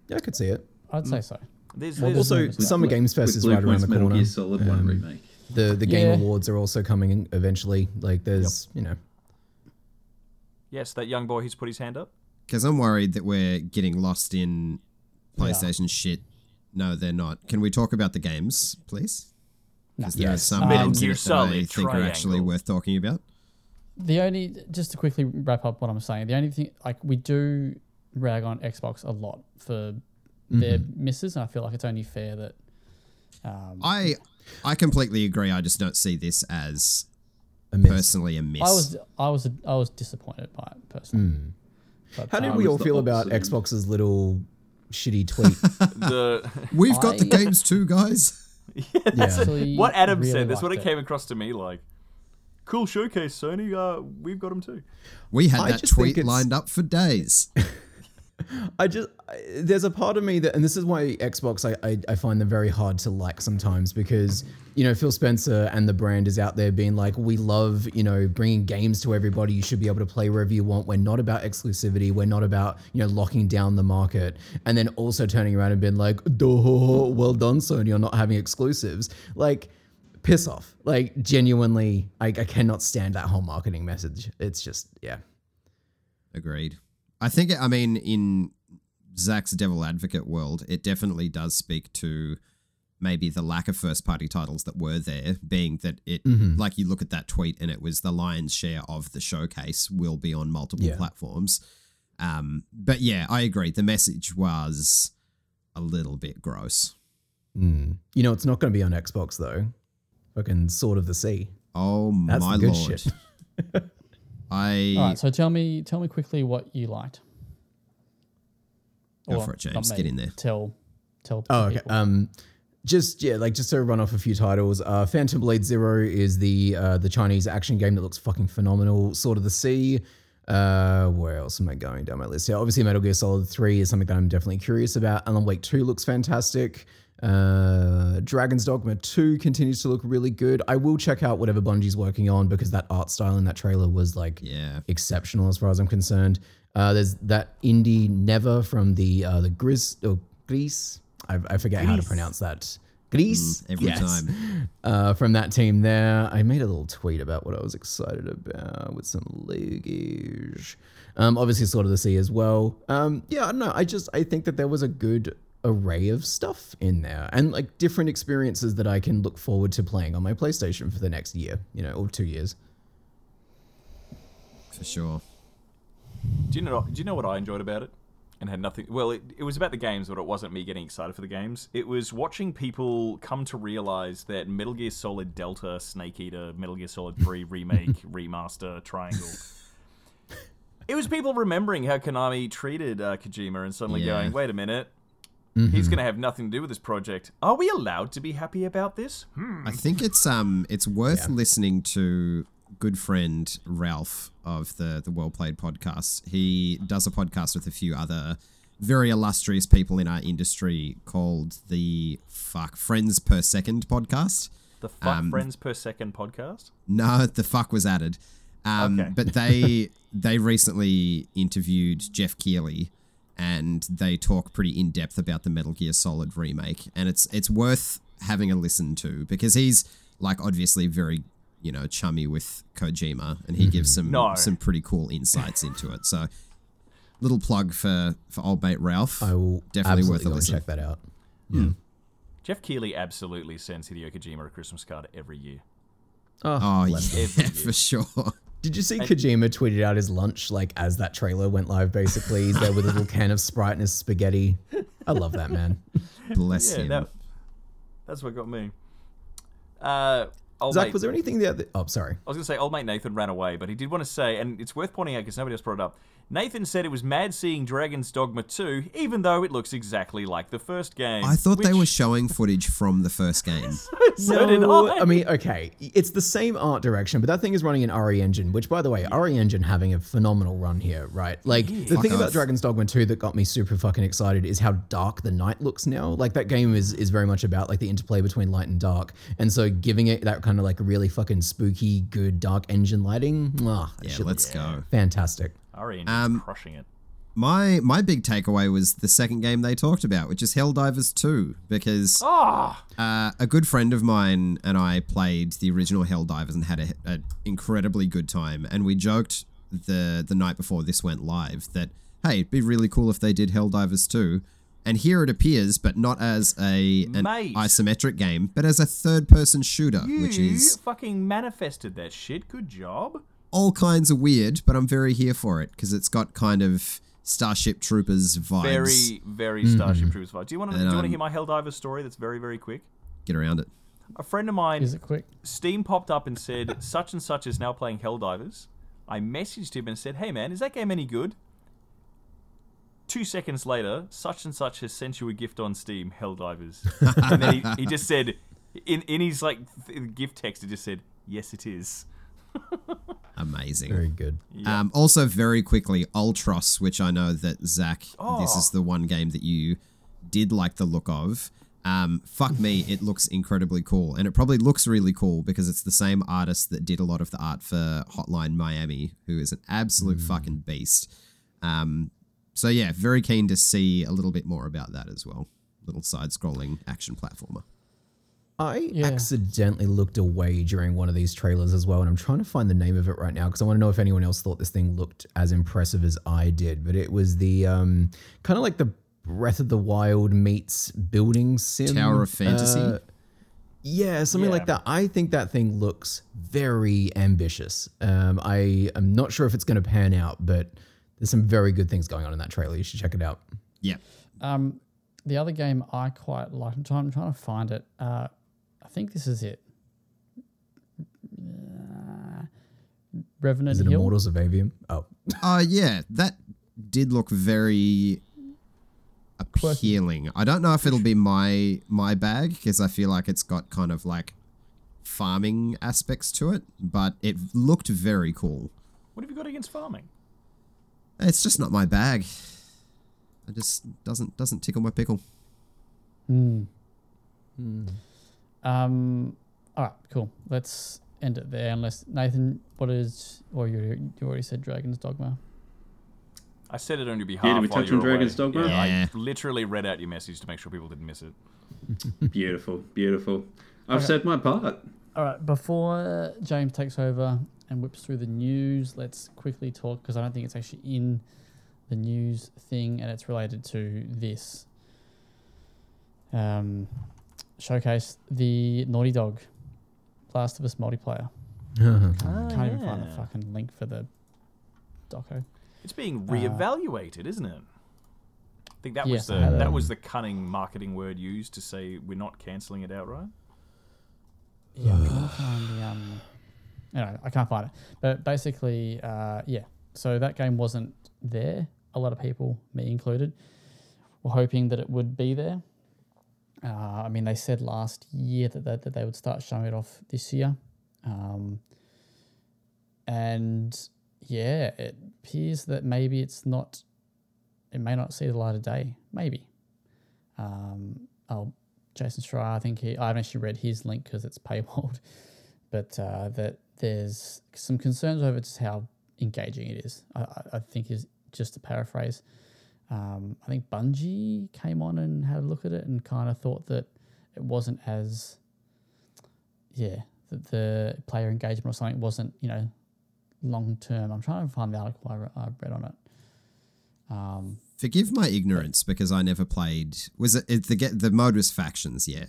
Yeah, I could see it. I'd say so. there's, Well, there's Also, Summer Games Fest With is Blue right around Point's the Metal corner. Gear Solid 1 Um, remake. The the Game Yeah. Awards are also coming eventually. Like there's you know yes, that young boy who's put his hand up. Because I'm worried that we're getting lost in Yeah. PlayStation shit. No, they're not. Can we talk about the games, please? No. Because there are some Um, games in that I Solid think are actually worth talking about. The only just to quickly wrap up what I'm saying, the only thing like we do rag on Xbox a lot for their misses, and I feel like it's only fair that um, I I completely agree. I just don't see this as a miss. personally a miss. I was I was I was disappointed by it personally. But, How did um, we all feel about opposite. Xbox's little shitty tweet? The We've got the games too, guys. yeah. actually what Adam really said. That's what it liked came across to me like. Cool showcase, Sony. Uh, we've got them too. We had I that tweet lined up for days. I just I, there's a part of me that, and this is why Xbox I, I I find them very hard to like sometimes because you know Phil Spencer and the brand is out there being like we love you know bringing games to everybody. You should be able to play wherever you want. We're not about exclusivity. We're not about you know locking down the market. And then also turning around and being like, "Duh, well done, Sony, you're not having exclusives." Like. Piss off. Like, genuinely, I, I cannot stand that whole marketing message. It's just, yeah. Agreed. I think, I mean, in Zach's devil advocate world, it definitely does speak to maybe the lack of first party titles that were there, being that it, like you look at that tweet and it was the lion's share of the showcase will be on multiple Yeah. platforms. Um, but yeah, I agree. The message was a little bit gross. Mm. You know, it's not going to be on Xbox though. Fucking Sword of the Sea. Oh That's my lord. shit. I All right, so tell me tell me quickly what you liked. Go Or for it, not James. me, Get in there. Tell tell Oh, okay. people. Um, just yeah, like just to run off a few titles. Uh, Phantom Blade Zero is the uh, the Chinese action game that looks fucking phenomenal. Sword of the Sea. Uh, where else am I going down my list? Yeah, obviously Metal Gear Solid Three is something that I'm definitely curious about. Alan Wake Two looks fantastic. Uh, Dragon's Dogma 2 continues to look really good. I will check out whatever Bungie's working on because that art style in that trailer was like yeah. exceptional as far as I'm concerned. Uh, there's that indie Neva from the uh, the Gris or Greece. I, I forget how to pronounce that. Greece every time. uh, from that team there. I made a little tweet about what I was excited about with some luggage. Um, obviously, Sword of the Sea as well. Um, yeah, I don't know. I just I think that there was a good array of stuff in there and like different experiences that I can look forward to playing on my PlayStation for the next year, you know, or two years. For sure. Do you know? Do you know what I enjoyed about it? And had nothing. Well, it, it was about the games, but it wasn't me getting excited for the games. It was watching people come to realize that Metal Gear Solid Delta, Snake Eater, Metal Gear Solid Three remake, remaster, Triangle. It was people remembering how Konami treated uh, Kojima and suddenly Yeah. going, "Wait a minute." He's going to have nothing to do with this project. Are we allowed to be happy about this? Hmm. I think it's um it's worth listening to good friend Ralph of the the WellPlayed podcast. He does a podcast with a few other very illustrious people in our industry called the fuck Friends Per Second podcast. The Fuck Um, Friends Per Second podcast? No, the fuck was added. Um, Okay. But they they recently interviewed Geoff Keighley, and they talk pretty in depth about the Metal Gear Solid remake, and it's it's worth having a listen to because he's like obviously very you know chummy with Kojima, and he gives mm-hmm. some No. some pretty cool insights into it. So little plug for for old mate Ralph. I will Definitely worth a listen. check that out. Mm. Geoff Keighley absolutely sends Hideo Kojima a Christmas card every year. Oh, Oh yeah, bless year. for sure. Did you see Kojima tweeted out his lunch like as that trailer went live? Basically, he's there with a little can of Sprite and his spaghetti. I love that man. Bless Yeah, him. that, that's what got me. Uh, old Zach, mate, was there anything the other? Oh, sorry. I was going to say old mate Nathan ran away, but he did want to say, and it's worth pointing out because nobody else brought it up. Nathan said it was mad seeing Dragon's Dogma 2, even though it looks exactly like the first game. I thought they were showing footage from the first game. so did I. I mean, okay, it's the same art direction, but that thing is running in RE Engine, which, by the way, RE Engine having a phenomenal run here, right? Like the Fuck thing about. Dragon's Dogma 2 that got me super fucking excited is how dark the night looks now. Like that game is is very much about like the interplay between light and dark, and so giving it that kind of like really fucking spooky, good dark engine lighting, mwah, that Yeah, let's go. fantastic. Um, crushing it. My my big takeaway was the second game they talked about, which is Helldivers 2, because Ah, uh, a good friend of mine and I played the original Helldivers and had an incredibly good time. And we joked the the night before this went live that hey, it'd be really cool if they did Helldivers 2. And here it appears, but not as a an Mate. isometric game, but as a third person shooter, you which is fucking manifested that shit. Good job. All kinds of weird, but I'm very here for it because it's got kind of Starship Troopers vibes. Very, very Starship Troopers vibe. Do you want to? Do And, you want to um, hear my Helldiver story? That's very, very quick. Get around it. A friend of mine, Is it quick? Steam popped up and said, "Such and such is now playing Helldivers." I messaged him and said, "Hey man, is that game any good?" Two seconds later, such and such has sent you a gift on Steam, Helldivers, and then he, he just said, in in his like th- gift text, it just said, "Yes, it is." Amazing. Very good. Um, also, very quickly, Ultros, which I know that Zach, this Oh. is the one game that you did like the look of. Um, fuck me, it looks incredibly cool, and it probably looks really cool because it's the same artist that did a lot of the art for Hotline Miami, who is an absolute fucking beast. Um, so yeah, very keen to see a little bit more about that as well. Little side-scrolling action platformer. I Yeah. accidentally looked away during one of these trailers as well, and I'm trying to find the name of it right now because I want to know if anyone else thought this thing looked as impressive as I did. But it was the um, kind of like the Breath of the Wild meets building sim Tower of Fantasy? uh, yeah, something Yeah. like that. I think that thing looks very ambitious. Um, I am not sure if it's going to pan out, but there's some very good things going on in that trailer. You should check it out. Yeah, Um, the other game I quite like. I'm trying, I'm trying to find it. Uh, I think this is it. Uh, Revenant Is it Hill. Immortals of Aveum? Oh, Uh yeah, that did look very appealing. I don't know if it'll be my my bag because I feel like it's got kind of like farming aspects to it, but it looked very cool. What have you got against farming? It's just not my bag. It just doesn't doesn't tickle my pickle. Hmm. Hmm. Um. All right. Cool. Let's end it there. Unless Nathan, what is? Or you you already said Dragon's Dogma. I said it on your behalf. Yeah, did we touch on were away. Dragon's Dogma? Yeah, Yeah. I literally read out your message to make sure people didn't miss it. Beautiful, beautiful. I've Okay. said my part. All right. Before James takes over and whips through the news, let's quickly talk because I don't think it's actually in the news thing, and it's related to this. Um, showcase the Naughty Dog, Last of Us multiplayer. I can't even find the fucking link for the doco. It's being reevaluated, isn't it? I think that Yes, was the that was the cunning marketing word used to say we're not cancelling it outright. Yeah, I'm trying to find the um. Anyway, I can't find it. But basically, uh, yeah. So that game wasn't there. A lot of people, me included, were hoping that it would be there. Uh, I mean, they said last year that they, that they would start showing it off this year, um, and yeah, it appears that maybe it's not. It may not see the light of day. Maybe. Um, Jason Schreier, I think he, I haven't actually read his link because it's paywalled, but uh, that there's some concerns over just how engaging it is. I, I, I think is just to paraphrase. Um, I think Bungie came on and had a look at it and kind of thought that it wasn't as, yeah, that the player engagement or something wasn't, you know, long term. I'm trying to find the article I, re- I read on it. Um, Forgive my ignorance because I never played. Was it, it the get the mode was factions? Yeah.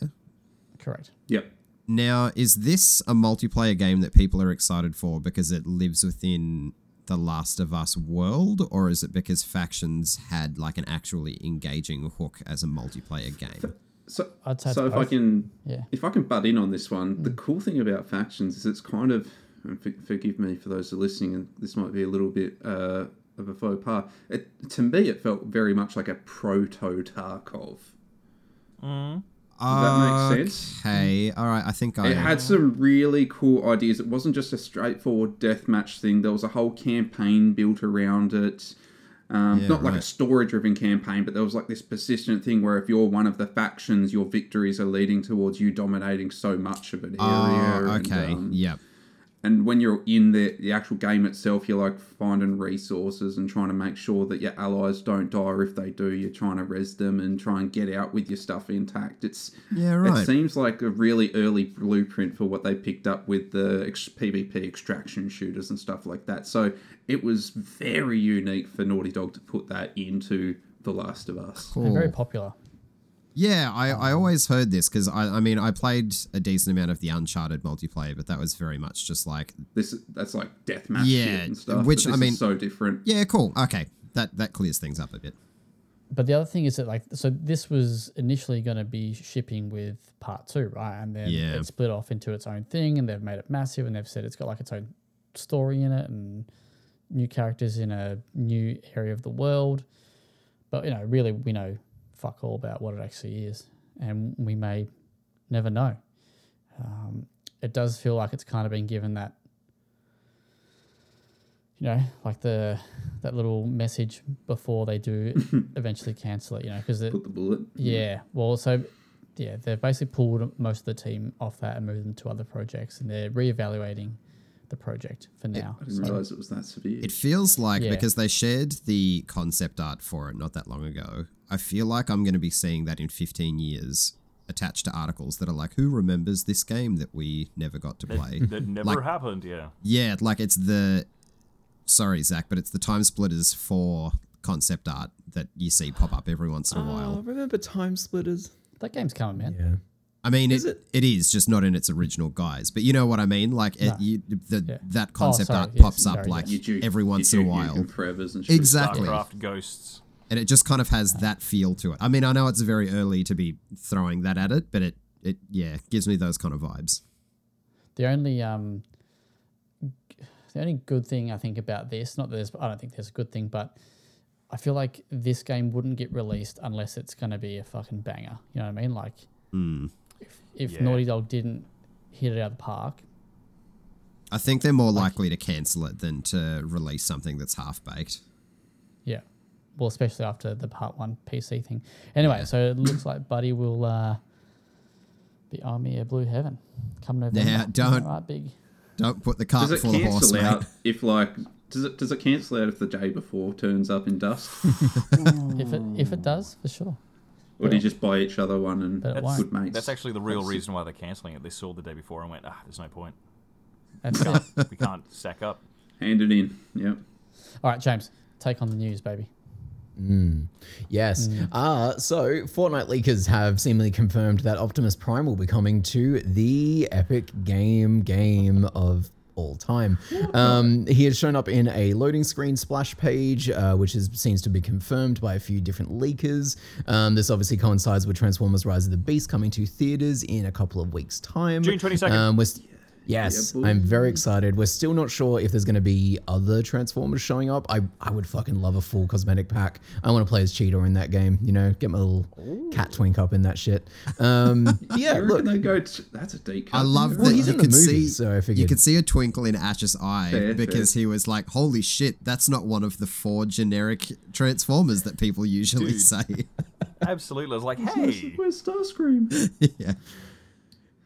correct. Yep. Now, is this a multiplayer game that people are excited for because it lives within the Last of Us world, or is it because factions had like an actually engaging hook as a multiplayer game? So, I'd say so it's if I can, Yeah. if I can butt in on this one, the cool thing about factions is it's kind of, and for, forgive me for those who are listening, and this might be a little bit uh, of a faux pas. It, to me, it felt very much like a proto Tarkov. Does that make sense? Okay, all right. I think I. It had some really cool ideas. It wasn't just a straightforward deathmatch thing. There was a whole campaign built around it. Um, Yeah, not like a story-driven campaign, but there was like this persistent thing where if you're one of the factions, your victories are leading towards you dominating so much of an area. Oh, and, okay. um, yep. And when you're in the, the actual game itself, you're like finding resources and trying to make sure that your allies don't die, or if they do, you're trying to res them and try and get out with your stuff intact. It's Yeah, it right. seems like a really early blueprint for what they picked up with the ex- PvP extraction shooters and stuff like that. So it was very unique for Naughty Dog to put that into The Last of Us. They're very popular. Yeah, I, I um, always heard this because I, I mean I played a decent amount of the Uncharted multiplayer, but that was very much just like This that's like deathmatch Yeah, shit and stuff. which, but I mean- is so different. yeah, cool. Okay, that that clears things up a bit. But the other thing is that like so this was initially going to be shipping with part two, right? And then Yeah. it split off into its own thing, and they've made it massive, and they've said it's got like its own story in it and new characters in a new area of the world. But you know, really, we know fuck all about what it actually is, and we may never know. Um, it does feel like it's kind of been given that you know, like the that little message before they do eventually cancel it, you know, because Put the bullet. yeah, well, so yeah, they've basically pulled most of the team off that and moved them to other projects, and they're reevaluating the project for now. I didn't So, realize it was that severe. It feels like Yeah. because they shared the concept art for it not that long ago. I feel like I'm going to be seeing that in 15 years attached to articles that are like, "Who remembers this game that we never got to play?" That never Like- happened, yeah. yeah, like it's the sorry Zach, but it's the TimeSplitters for concept art that you see pop up every once in a Oh, while. remember TimeSplitters? that game's coming, man. Yeah. I mean, Is it, it is just not in its original guise, but you know what I mean. Like it, you, the Yeah. that concept sorry, art yes, pops up sorry, like yes. You do- every you once do in a while. And. Exactly. StarCraft ghosts. and it just kind of has that feel to it. I mean, I know it's very early to be throwing that at it, but it it yeah gives me those kind of vibes. The only um, the only good thing I think about this, not that there's, I don't think there's a good thing, but I feel like this game wouldn't get released unless it's going to be a fucking banger. You know what I mean? Like, if, if Yeah. Naughty Dog didn't hit it out of the park, I think they're more likely to cancel it than to release something that's half baked. Yeah. Well, especially after the part one PC thing. Anyway, so it looks like Buddy will uh, be Army of Blue Heaven come November. Yeah, don't- Right, big. Don't put the cart Does it full of horse, cancel mate. out if like does it does it cancel out if the day before turns up in dust, If it if it does, for sure. Or do you just buy each other one and That's, won't. good mates? that's actually the real That's- reason why they're cancelling it. They saw the day before and went, ah, there's no point. That's We can't, we can't stack up. hand it in. Yep. All right, James, take on the news, baby. Yes. Uh, so Fortnite leakers have seemingly confirmed that Optimus Prime will be coming to the Epic Game game of all time. Um, he has shown up in a loading screen splash page, uh, which is, seems to be confirmed by a few different leakers. Um, this obviously coincides with Transformers: Rise of the Beast coming to theaters in a couple of weeks' time. June 22nd. Um, we're Yes, Yeah. I'm very excited. We're still not sure if there's going to be other Transformers showing up. I, I would fucking love a full cosmetic pack. I want to play as Cheetor in that game. You know, get my little cat twink up in that shit. Um, yeah, look, they go? T- that's a deep cut. I love Well, that you could movie, see so I you could see a twinkle in Ash's eye Fair, because fair. he was like, "Holy shit, that's not one of the four generic Transformers that people usually Dude. say." Absolutely. I was like, hey, Where's Starscream? yeah.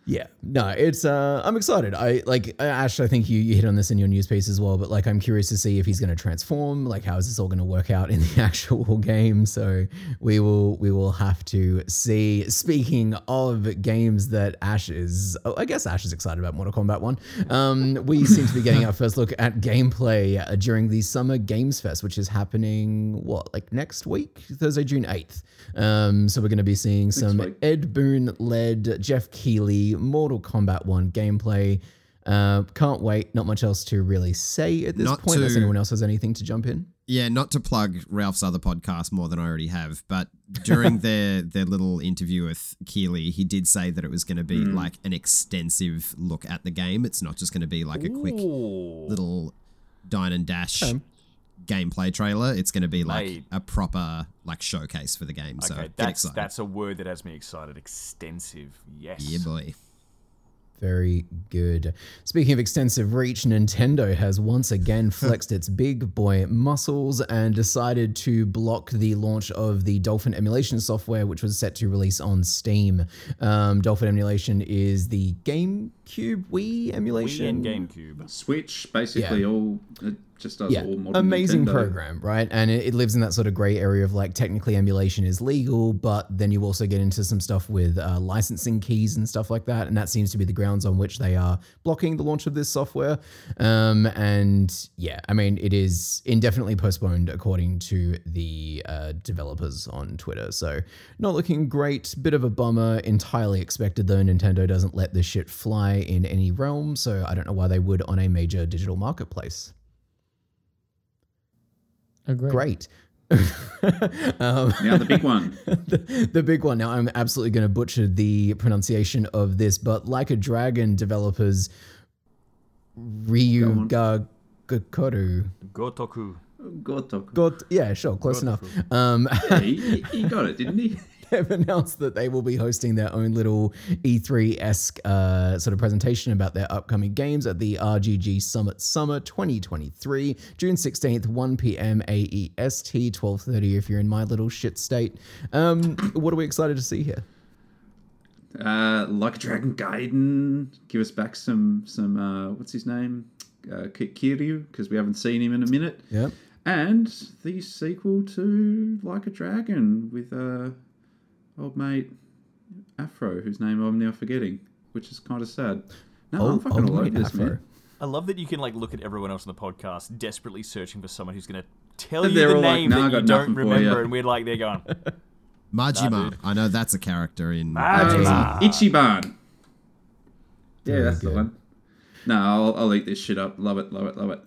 Yeah, no, it's uh I'm excited. I like uh, Ash, I think you, you hit on this in your news piece as well, but like I'm curious to see if he's going to transform, like how is this all going to work out in the actual game. So we will we will have to see. Speaking of games that Ash is oh, I guess Ash is excited about Mortal Kombat 1. Um we seem to be getting our first look at gameplay uh, during the Summer Games Fest, which is happening what, like next week, Thursday, June 8th. Um so we're going to be seeing some. Ed Boon led Geoff Keighley Mortal Kombat 1 gameplay. Uh, can't wait. Not much else to really say at this Not point. Unless anyone else has anything to jump in. Yeah, not to plug Ralph's other podcast more than I already have, but during their their little interview with Keighley, he did say that it was going to be like an extensive look at the game. It's not just going to be like a quick little dine and dash Okay. Gameplay trailer. It's going to be like Mate. a proper like showcase for the game. so Okay, get that's excited. that's a word that has me excited. Extensive, yes. yeah, boy. Very good. Speaking of extensive reach, Nintendo has once again flexed its big boy muscles and decided to block the launch of the Dolphin emulation software, which was set to release on Steam. Um, Dolphin emulation is the GameCube Wii emulation. Wii and GameCube. Switch, basically all it just does yeah, all modern amazing Nintendo. program, right? And it, it lives in that sort of gray area of like technically emulation is legal, but then you also get into some stuff with uh, licensing keys and stuff like that, and that seems to be the grounds on which they are blocking the launch of this software. Um, and yeah, I mean, it is indefinitely postponed according to the uh, developers on Twitter. So not looking great. Bit of a bummer. Entirely expected though. Nintendo doesn't let this shit fly in any realm, so I don't know why they would on a major digital marketplace Agree. great. um, Now the big one. the, the big one. Now, I'm absolutely going to butcher the pronunciation of this, but like a dragon developers, Ryu ga Gakoru. Gotoku. Gotoku. Got yeah, sure, close enough. Um, Yeah, he, he- he got it, didn't he? they've announced that they will be hosting their own little E3 esque uh, sort of presentation about their upcoming games at the RGG Summit Summer 2023, June 16th, 1 p.m. AEST, 12:30 if you're in my little shit state. Um, what are we excited to see here? Uh, like a Dragon Gaiden, give us back some some uh, what's his name, uh, Kiryu, because we haven't seen him in a minute. Yeah. And the sequel to Like a Dragon with uh, old mate Afro, whose name I'm now forgetting, which is kind of sad. No, I'm fucking old all over this, Afro. man. I love that you can like look at everyone else on the podcast desperately searching for someone who's going to tell And you they're the all like, name "Nah, I that you don't remember, ya." and we're like, they're going. Majima. dude. I know that's a character in. Majima. Ichiban. Yeah, that's the one. No, I'll, I'll eat this shit up. Love it, love it, love it.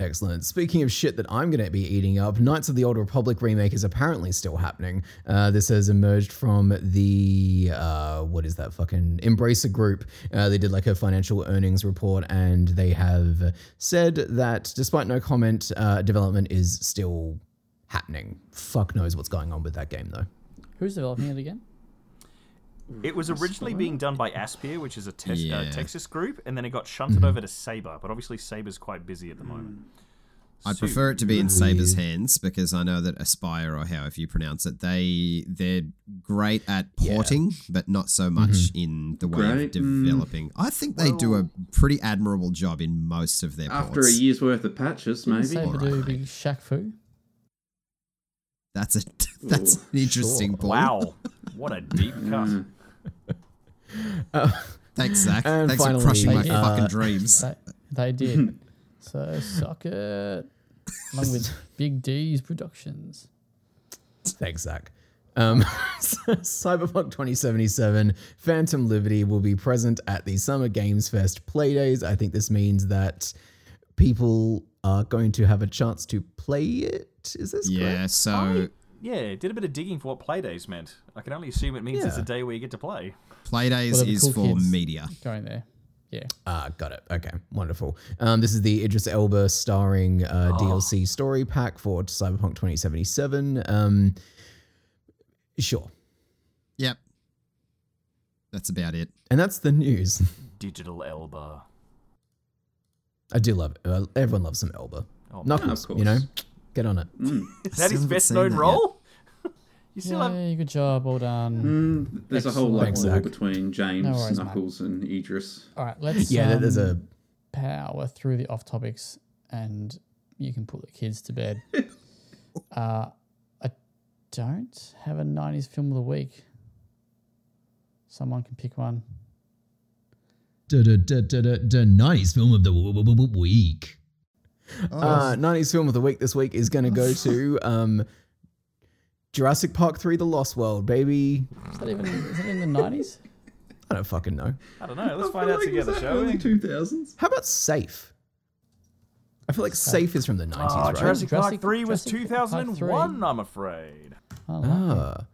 Excellent. Speaking of shit that I'm going to be eating up, Knights of the Old Republic remake is apparently still happening. Uh, this has emerged from the uh, what is that fucking Embracer Group? Uh, they did like a financial earnings report, and they have said that despite no comment, uh, development is still happening. Fuck knows what's going on with that game though. Who's developing it again? It was originally being done by Aspyr, which is a tes- uh, Yeah. Texas group, and then it got shunted over to Saber. But obviously, Saber's quite busy at the moment. I So- prefer it to be in Saber's hands because I know that Aspyr or however you pronounce it, they they're great at porting, but not so much in the way Great, of mm. developing. I think they do a pretty admirable job in most of their After a year's worth of patches, maybe. Saber do Alright. big Shaq Fu. That's a that's an interesting sure. point. Wow, what a deep cut. Mm. Thanks, Zach. And Thanks finally, for crushing my uh, fucking dreams. They, they did. so suck it. Along with Big Deez Productions. Thanks, Zach. Um, Cyberpunk 2077 Phantom Liberty will be present at the Summer Games Fest Playdays. I think this means that people are going to have a chance to play it. Is this Yeah, correct? so Yeah, did a bit of digging for what Playdays meant. I can only assume it means it's a day where you get to play. Playdays Well, is cool for kids. media. Going there. Yeah. Ah, got it. Okay, wonderful. Um, this is the Idris Elba starring uh, DLC story pack for Cyberpunk 2077. Um, sure. Yep. That's about it. And that's the news. Digital Elba. I do love it. Uh, everyone loves some Elba. Oh, Knuckles, of you know? Course. Get on it. Is that his best known role? You still have Yay, good job, well done. Mm, there's a whole like war between James, No worries, mate. Knuckles, and Idris. All right, let's Yeah, there- there's um, a power through the off topics and you can put the kids to bed. uh, I don't have a 90s film of the week. Someone can pick one. the nice film of the week. Uh, 90s film of the week this week is going to go to um, Jurassic Park 3 The Lost World, baby. Is that even is that in the 90s? I don't fucking know. I don't know. Let's I find out like together, was that shall early we? 2000s. How about Safe? I feel like Safe is from the 90s, Oh, right? Jurassic Park 3 was Jurassic Park 2001, I'm afraid. Oh, lovely. Ah,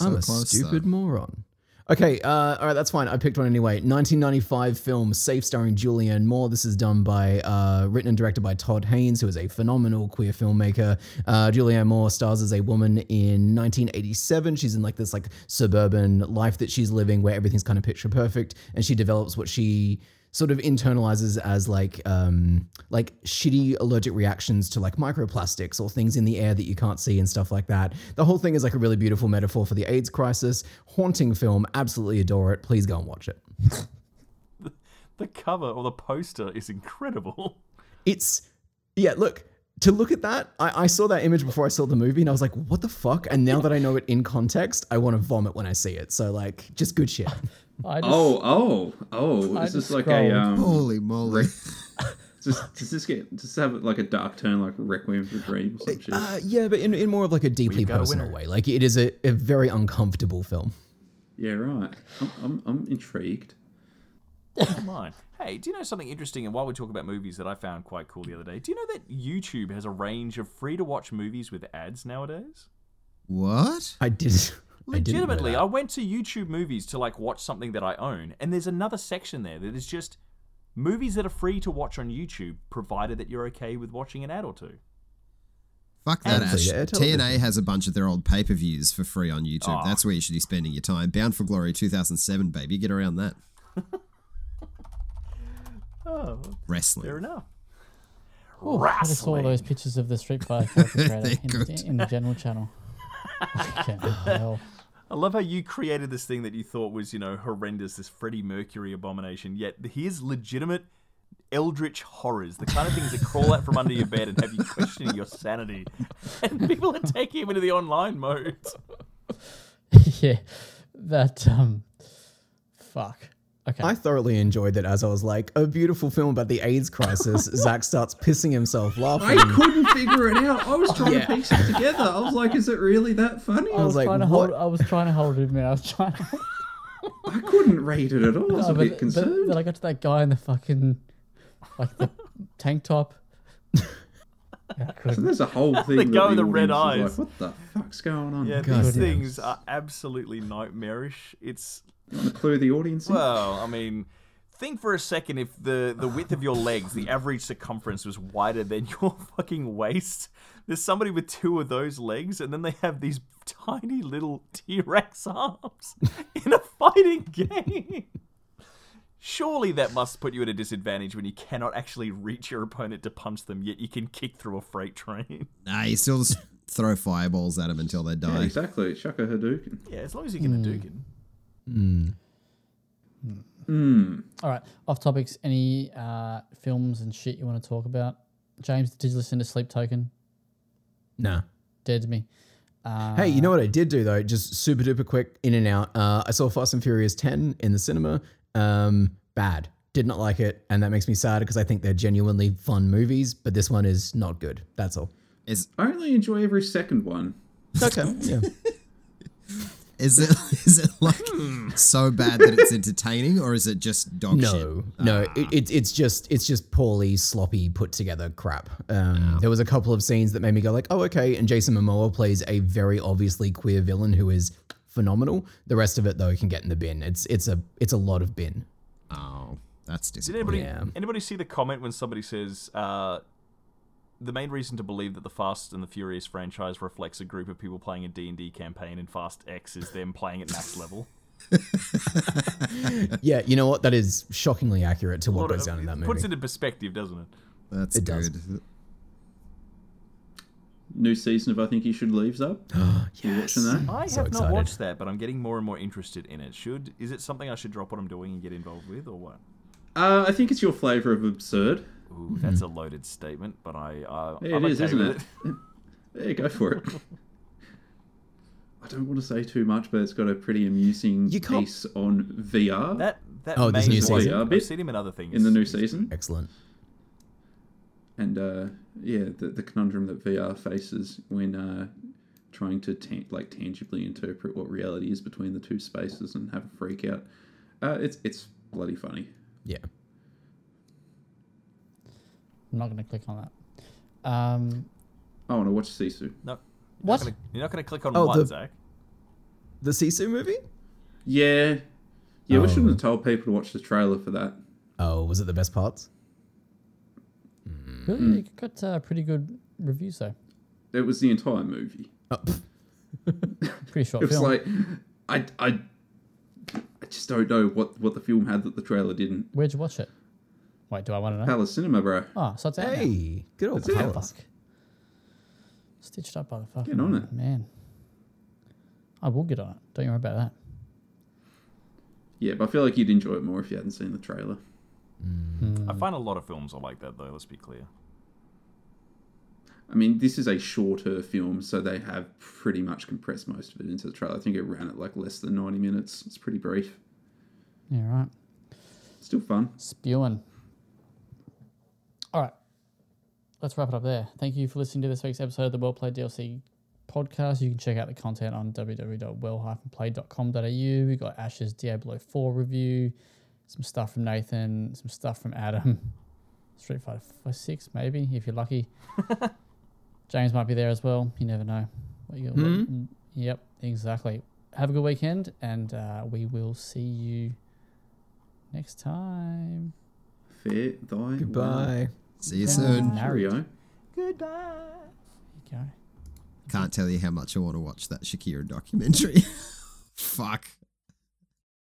I'm a close, stupid though. moron. Okay, uh, all right, that's fine. I picked one anyway. 1995 film Safe, starring Julianne Moore. This is done by, uh, written and directed by Todd Haynes, who is a phenomenal queer filmmaker. Uh, Julianne Moore stars as a woman in 1987. She's in like this like suburban life that she's living, where everything's kind of picture perfect, and she develops what she sort of internalizes as like um like shitty allergic reactions to like microplastics or things in the air that you can't see and stuff like that. The whole thing is like a really beautiful metaphor for the AIDS crisis. Haunting film, absolutely adore it. Please go and watch it. The cover or the poster is incredible. It's yeah, look. To look at that, I, I saw that image before I saw the movie and I was like, what the fuck? And now that I know it in context, I want to vomit when I see it. So like just good shit. I just, Oh, oh, oh! I Is this just like scrolled. a um? Holy moly. Does, does this get does this have like a dark turn like Requiem for a Dream or some shit? Uh, yeah, but in, in more of like a deeply We've a personal way. Like it is a, a very uncomfortable film. yeah, right. I'm, I'm I'm intrigued. Mine. Hey, do you know something interesting? And while we talk about movies that I found quite cool the other day, do you know that YouTube has a range of free to watch movies with ads nowadays? What? I did. I didn't know Legitimately, that. I went to YouTube movies to like watch something that I own, and there's another section there that is just movies that are free to watch on YouTube, provided that you're okay with watching an ad or two. Fuck that, And Ash. free-to-air. TNA has a bunch of their old pay per views for free on YouTube. Oh. That's where you should be spending your time. Bound for Glory 2007, baby. Get around that. Oh, Wrestling. fair enough. Ooh, I just saw those pictures of the Street Fighter character creator in, in the general channel. I love how you created this thing that you thought was, you know, horrendous, this Freddie Mercury abomination. Yet here's legitimate eldritch horrors, the kind of things that crawl out from under your bed and have you questioning your sanity. And people are taking him into the online mode. yeah, that um, fuck. Okay, I thoroughly enjoyed it as I was like, a beautiful film about the AIDS crisis. Zach starts pissing himself laughing. I couldn't figure it out. I was trying Yeah. to piece it together. I was like, is it really that funny? I was like, trying to what? hold. I was trying to hold it in. I was trying. To, I couldn't read it at all. I was No, a but, bit but concerned. then I got to that guy in the fucking like the tank top. So there's a whole thing. The that guy with the red audience eyes. Like, what the fuck's going on? Yeah, God these damn. things are absolutely nightmarish. It's You want to clue the audience in? well, I mean, think for a second if the the width of your legs, the average circumference was wider than your fucking waist. There's somebody with two of those legs, and then they have these tiny little T-Rex arms in a fighting game. Surely that must put you at a disadvantage when you cannot actually reach your opponent to punch them, yet you can kick through a freight train. Nah, you still just throw fireballs at them until they yeah, die. exactly. Shaka Hadouken. Yeah, as long as you can hmm. Hadouken. Hmm. All right, off topics. Any uh, films and shit you want to talk about? James, did you listen to Sleep Token? Nah. Dead to me. Uh, Hey, you know what I did do though? Just super duper quick in and out. Uh, I saw Fast and Furious 10 in the cinema. Um, bad. Did not like it. And that makes me sad because I think they're genuinely fun movies, but this one is not good. That's all. Is I only enjoy every second one. Okay. Yeah. Is it is it like so bad that it's entertaining, or is it just dog shit? No, no, it, it, it's just it's just poorly, sloppy, put together crap. Um, There was a couple of scenes that made me go like, oh, okay. And Jason Momoa plays a very obviously queer villain who is phenomenal. The rest of it though can get in the bin. It's it's a it's a lot of bin. Oh, that's Did anybody Yeah. anybody see the comment when somebody says uh, the main reason to believe that the Fast and the Furious franchise reflects a group of people playing a D&D campaign and Fast X is them playing at max level? Yeah, you know what? That is shockingly accurate to what goes down in that movie. it movie. puts it in perspective, doesn't it? That's It does. new season of I Think You Should Leaves up. You watching that? I So have not excited. watched that, but I'm getting more and more interested in it. Should is it something I should drop what I'm doing and get involved with, or what? Uh, I think it's your flavour of absurd. Ooh, that's a loaded statement, but I uh, Yeah, I'm it is, okay isn't with it? yeah, go for it. I don't want to say too much, but it's got a pretty amusing piece on VR That that Oh, this new be- season? Yeah, a I've seen him in other things in the new season. Excellent. and uh, yeah, the, the conundrum that VR faces when uh, trying to tan- like tangibly interpret what reality is between the two spaces and have a freak out. Uh, it's it's bloody funny. Yeah. I'm not going to click on that. Um, I want to watch Sisu. No, What? You're not gonna, you're not going to click on Oh, one, the- Zach. The Sisu movie? Yeah, yeah. We Oh. shouldn't have told people to watch the trailer for that. Oh, was it the best parts? really, it got uh, pretty good reviews though. It was the entire movie. Oh, pff. Pretty short It was film. like I I I just don't know what what the film had that the trailer didn't. Where'd you watch it? Wait, do I want to know? Palace Cinema, bro. Oh, so it's out now. hey, good old That's it. Palace. Fuck. Stitched up by the fucking Get on it. man. I will get on it. Don't you worry about that. Yeah, but I feel like you'd enjoy it more if you hadn't seen the trailer. Hmm. I find a lot of films are like that, though. Let's be clear. I mean, this is a shorter film, so they have pretty much compressed most of it into the trailer. I think it ran at like less than 90 minutes. It's pretty brief. Yeah, right. Still fun. Spewing. All right. Let's wrap it up there. Thank you for listening to this week's episode of the Well Played DLC podcast. You can check out the content on www.well-played.com.au. We've got Ash's Diablo 4 review, some stuff from Nathan, some stuff from Adam. Street Fighter 6, maybe, if you're lucky. James might be there as well. You never know. What you what- yep, exactly. Have a good weekend, and uh, we will see you next time. Fair thy Goodbye. See you Yeah. soon. Married. Cheerio. There you go. Can't tell you how much I want to watch that Shakira documentary. Fuck.